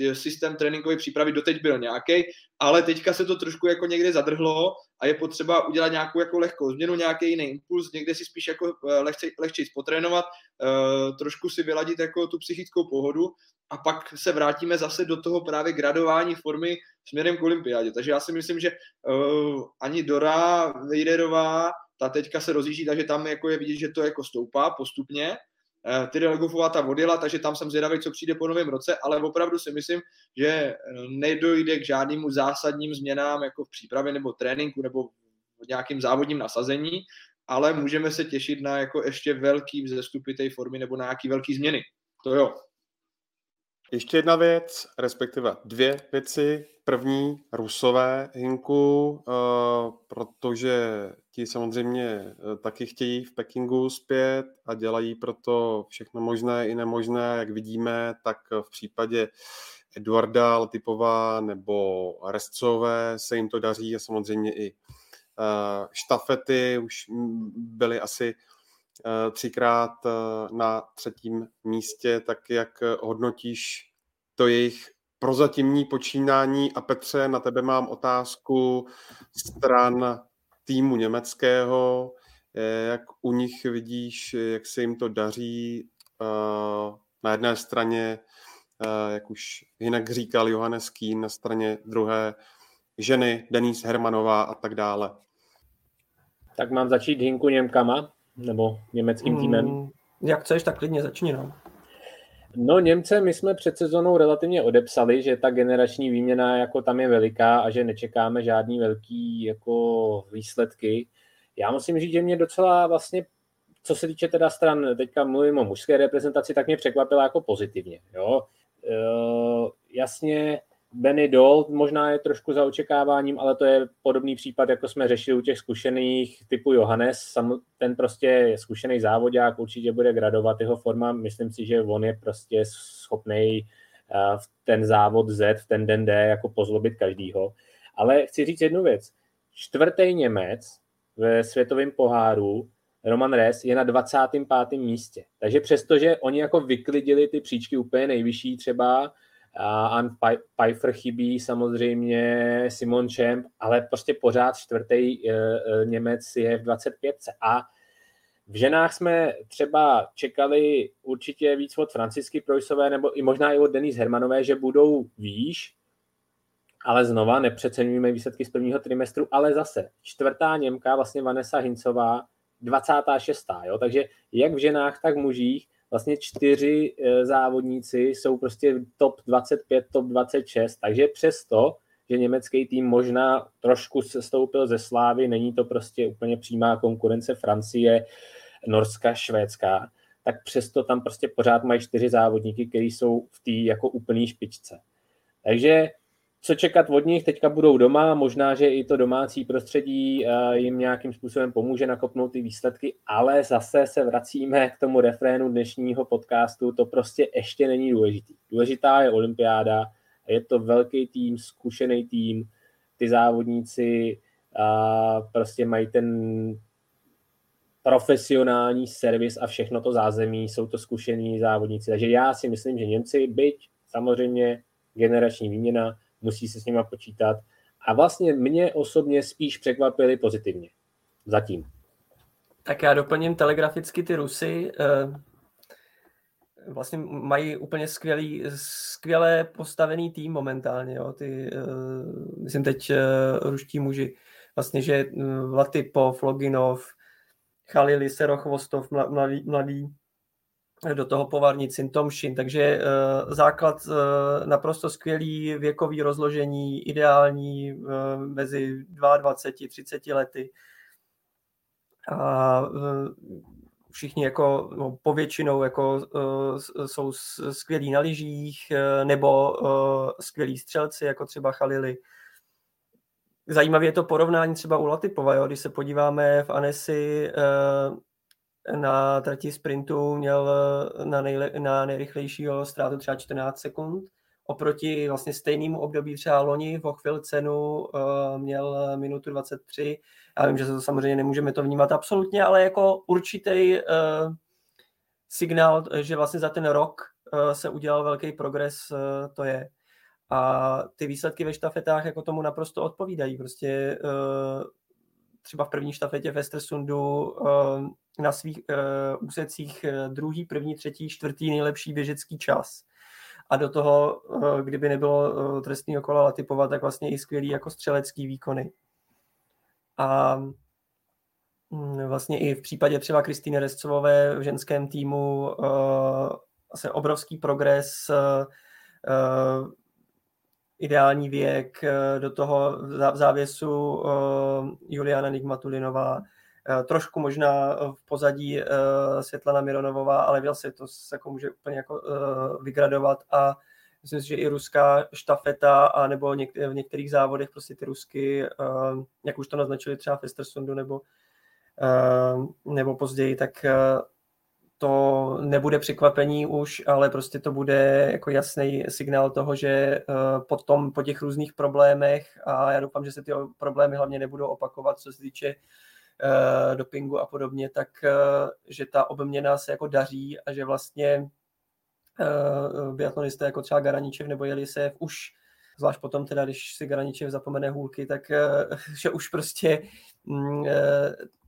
eh, systém tréninkové přípravy doteď byl nějaký, ale teďka se to trošku jako někde zadrhlo a je potřeba udělat nějakou jako lehkou změnu, nějaký jiný impuls, někde si spíš jako eh, lehce, lehčej spotrénovat, trošku si vyladit jako tu psychickou pohodu a pak se vrátíme zase do toho právě gradování formy směrem k olympiádě. Takže já si myslím, že uh, ani Dora Vejderová, ta teďka se rozjíždí, takže tam jako je vidět, že to jako stoupá postupně. Uh, Tyry Legofová ta odjela, takže tam jsem zvědavý, co přijde po novém roce, ale opravdu si myslím, že eh, nedojde k žádnému zásadním změnám jako v přípravě nebo tréninku nebo v nějakým závodním nasazení, ale můžeme se těšit na jako ještě velký vzestupy té formy nebo na nějaký velký změny. To jo.
Ještě jedna věc, respektive dvě věci. První, Rusové, Hinku, uh, protože ti samozřejmě uh, taky chtějí v Pekingu zpět a dělají proto všechno možné i nemožné, jak vidíme, tak v případě Eduarda Latipová nebo Restcové se jim to daří a samozřejmě i uh, štafety už byly asi Eh, třikrát eh, na třetím místě, tak jak hodnotíš to jejich prozatímní počínání a Petře, na tebe mám otázku stran týmu německého, eh, jak u nich vidíš, jak se jim to daří na jedné straně, jak už jinak říkal Johannes Kín, na straně druhé ženy, Denise Hermanová a tak dále.
Tak mám začít Hinku Němkama nebo německým týmem? Mm,
jak chceš, tak klidně začni. No.
No Němce my jsme před sezónou relativně odepsali, že ta generační výměna jako tam je veliká a že nečekáme žádný velký jako výsledky. Já musím říct, že mě docela vlastně, co se týče teda stran, teďka mluvím o mužské reprezentaci, tak mě překvapila jako pozitivně. Jo? E, jasně, Benny Doll možná je trošku za očekáváním, ale to je podobný případ, jako jsme řešili u těch zkušených typu Johannes. Ten prostě je zkušený závodák, určitě bude gradovat jeho forma. Myslím si, že on je prostě schopný eh, v ten závod Z, v ten den D jako pozlobit každýho. Ale chci říct jednu věc. Čtvrtý Němec ve světovém poháru Roman Res je na 25. místě. Takže přestože oni jako vyklidili ty příčky úplně nejvyšší třeba, Ann Pfeiffer chybí samozřejmě, Simon Champ, ale prostě pořád čtvrtý e, e, Němec je v 25. A v ženách jsme třeba čekali určitě víc od Francisky Projsové nebo i možná i od Denise Hermanové, že budou výš, ale znova nepřeceňujeme výsledky z prvního trimestru, ale zase čtvrtá Němka, vlastně Vanessa Hincová, 26. Jo? Takže jak v ženách, tak v mužích vlastně čtyři e, závodníci jsou prostě top 25, top 26, takže přesto, že německý tým možná trošku stoupil ze slávy, není to prostě úplně přímá konkurence Francie, Norska, Švédska, tak přesto tam prostě pořád mají čtyři závodníky, kteří jsou v té jako úplný špičce. Takže co čekat od nich, teďka budou doma, možná, že i to domácí prostředí eh, jim nějakým způsobem pomůže nakopnout ty výsledky, ale zase se vracíme k tomu refrénu dnešního podcastu, to prostě ještě není důležitý. Důležitá je olympiáda, je to velký tým, zkušený tým, ty závodníci a prostě mají ten profesionální servis a všechno to zázemí, jsou to zkušení závodníci. Takže já si myslím, že Němci, byť samozřejmě generační výměna, musí se s nima počítat. A vlastně mě osobně spíš překvapili pozitivně. Zatím.
Tak já doplním telegraficky ty Rusy. Eh, vlastně mají úplně skvělý, skvěle postavený tým momentálně. Jo. Ty, eh, myslím teď eh, ruští muži. Vlastně, že Latipov, Loginov, Chalili, Serochvostov, mladý, mladý do toho povarnici Tomšin, takže uh, základ uh, naprosto skvělý, věkový rozložení, ideální uh, mezi 22 30 lety. A všichni jako no, povětšinou jako jsou skvělí na lyžích nebo skvělí střelci, jako třeba Chalili. Zajímavé je to porovnání třeba u Latipova, jo? když se podíváme v Anesi, na trati sprintu měl eh, na, nejle, na nejrychlejšího ztrátu třeba 14 sekund. Oproti vlastně stejnému období třeba loni v chvíli cenu uh, měl minutu 23. Já vím, že se to samozřejmě nemůžeme to vnímat absolutně, ale jako určitý signál, že vlastně za ten rok se udělal velký progres, to je. A ty výsledky ve štafetách jako tomu naprosto odpovídají. Prostě třeba v první štafetě v Estersundu na svých uh, úsecích eh, druhý, první, třetí, čtvrtý nejlepší běžecký čas. A do toho, kdyby nebylo trestního kola Latipova, tak vlastně i skvělý jako střelecký výkony. A um, vlastně i v případě třeba Kristýny Rescovové v ženském týmu vlastně obrovský progres, ideální věk, do toho v závěsu uh, Juliana Nigmatulinová, Eh, trošku možná v pozadí eh, Světlana Mironovová, ale se to se jako může úplně jako eh, vygradovat. A myslím si, že i ruská štafeta a nebo v některých závodech prostě ty rusky, jak už to naznačili třeba v Estersundu nebo, nebo později, tak to nebude překvapení už, ale prostě to bude jako jasný signál toho, že potom po těch různých problémech a já doufám, že se ty problémy hlavně nebudou opakovat, co se týče uh, dopingu a podobně, tak uh, že ta obměna se jako daří a že vlastně biatlonisté jako třeba Garaničev nebo Jelisev už zvlášť potom teda, když si Garaničev zapomene hůlky, tak že už prostě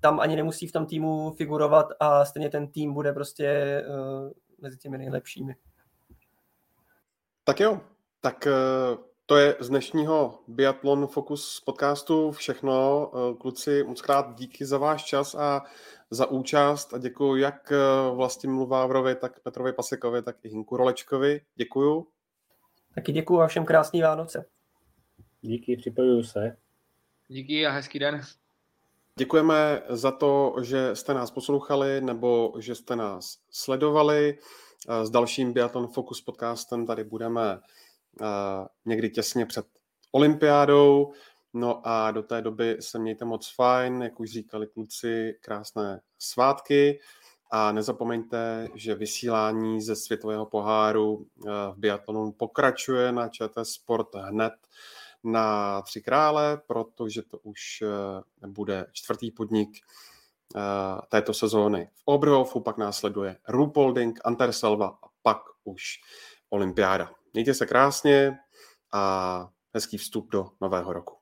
tam ani nemusí v tom týmu figurovat a stejně ten tým bude prostě uh, mezi těmi nejlepšími.
Tak jo, tak uh to je z dnešního Biathlon Focus podcastu všechno. Eh, kluci, moc krát díky za váš čas a za účast a děkuji jak eh, Vlastimu Vávrovi, tak Petrovi Pasekovi, tak i Hinku Rolečkovi. Děkuju.
Taky děkuji a všem krásný Vánoce.
Díky, připojuju se.
Díky a hezký den.
Děkujeme za to, že jste nás poslouchali nebo že jste nás sledovali. Eh, s dalším Biathlon Focus podcastem tady budeme někdy těsně před olympiádou. No a do té doby se mějte moc fajn, jak už říkali kluci, krásné svátky. A nezapomeňte, že vysílání ze světového poháru eh, v biatlonu pokračuje na ČT Sport hned na Tři krále, protože to už eh, bude čtvrtý podnik eh, této sezóny v Oberhofu, pak následuje Rupolding, Anterselva a pak už olympiáda. Mějte se krásně a hezký vstup do nového roku.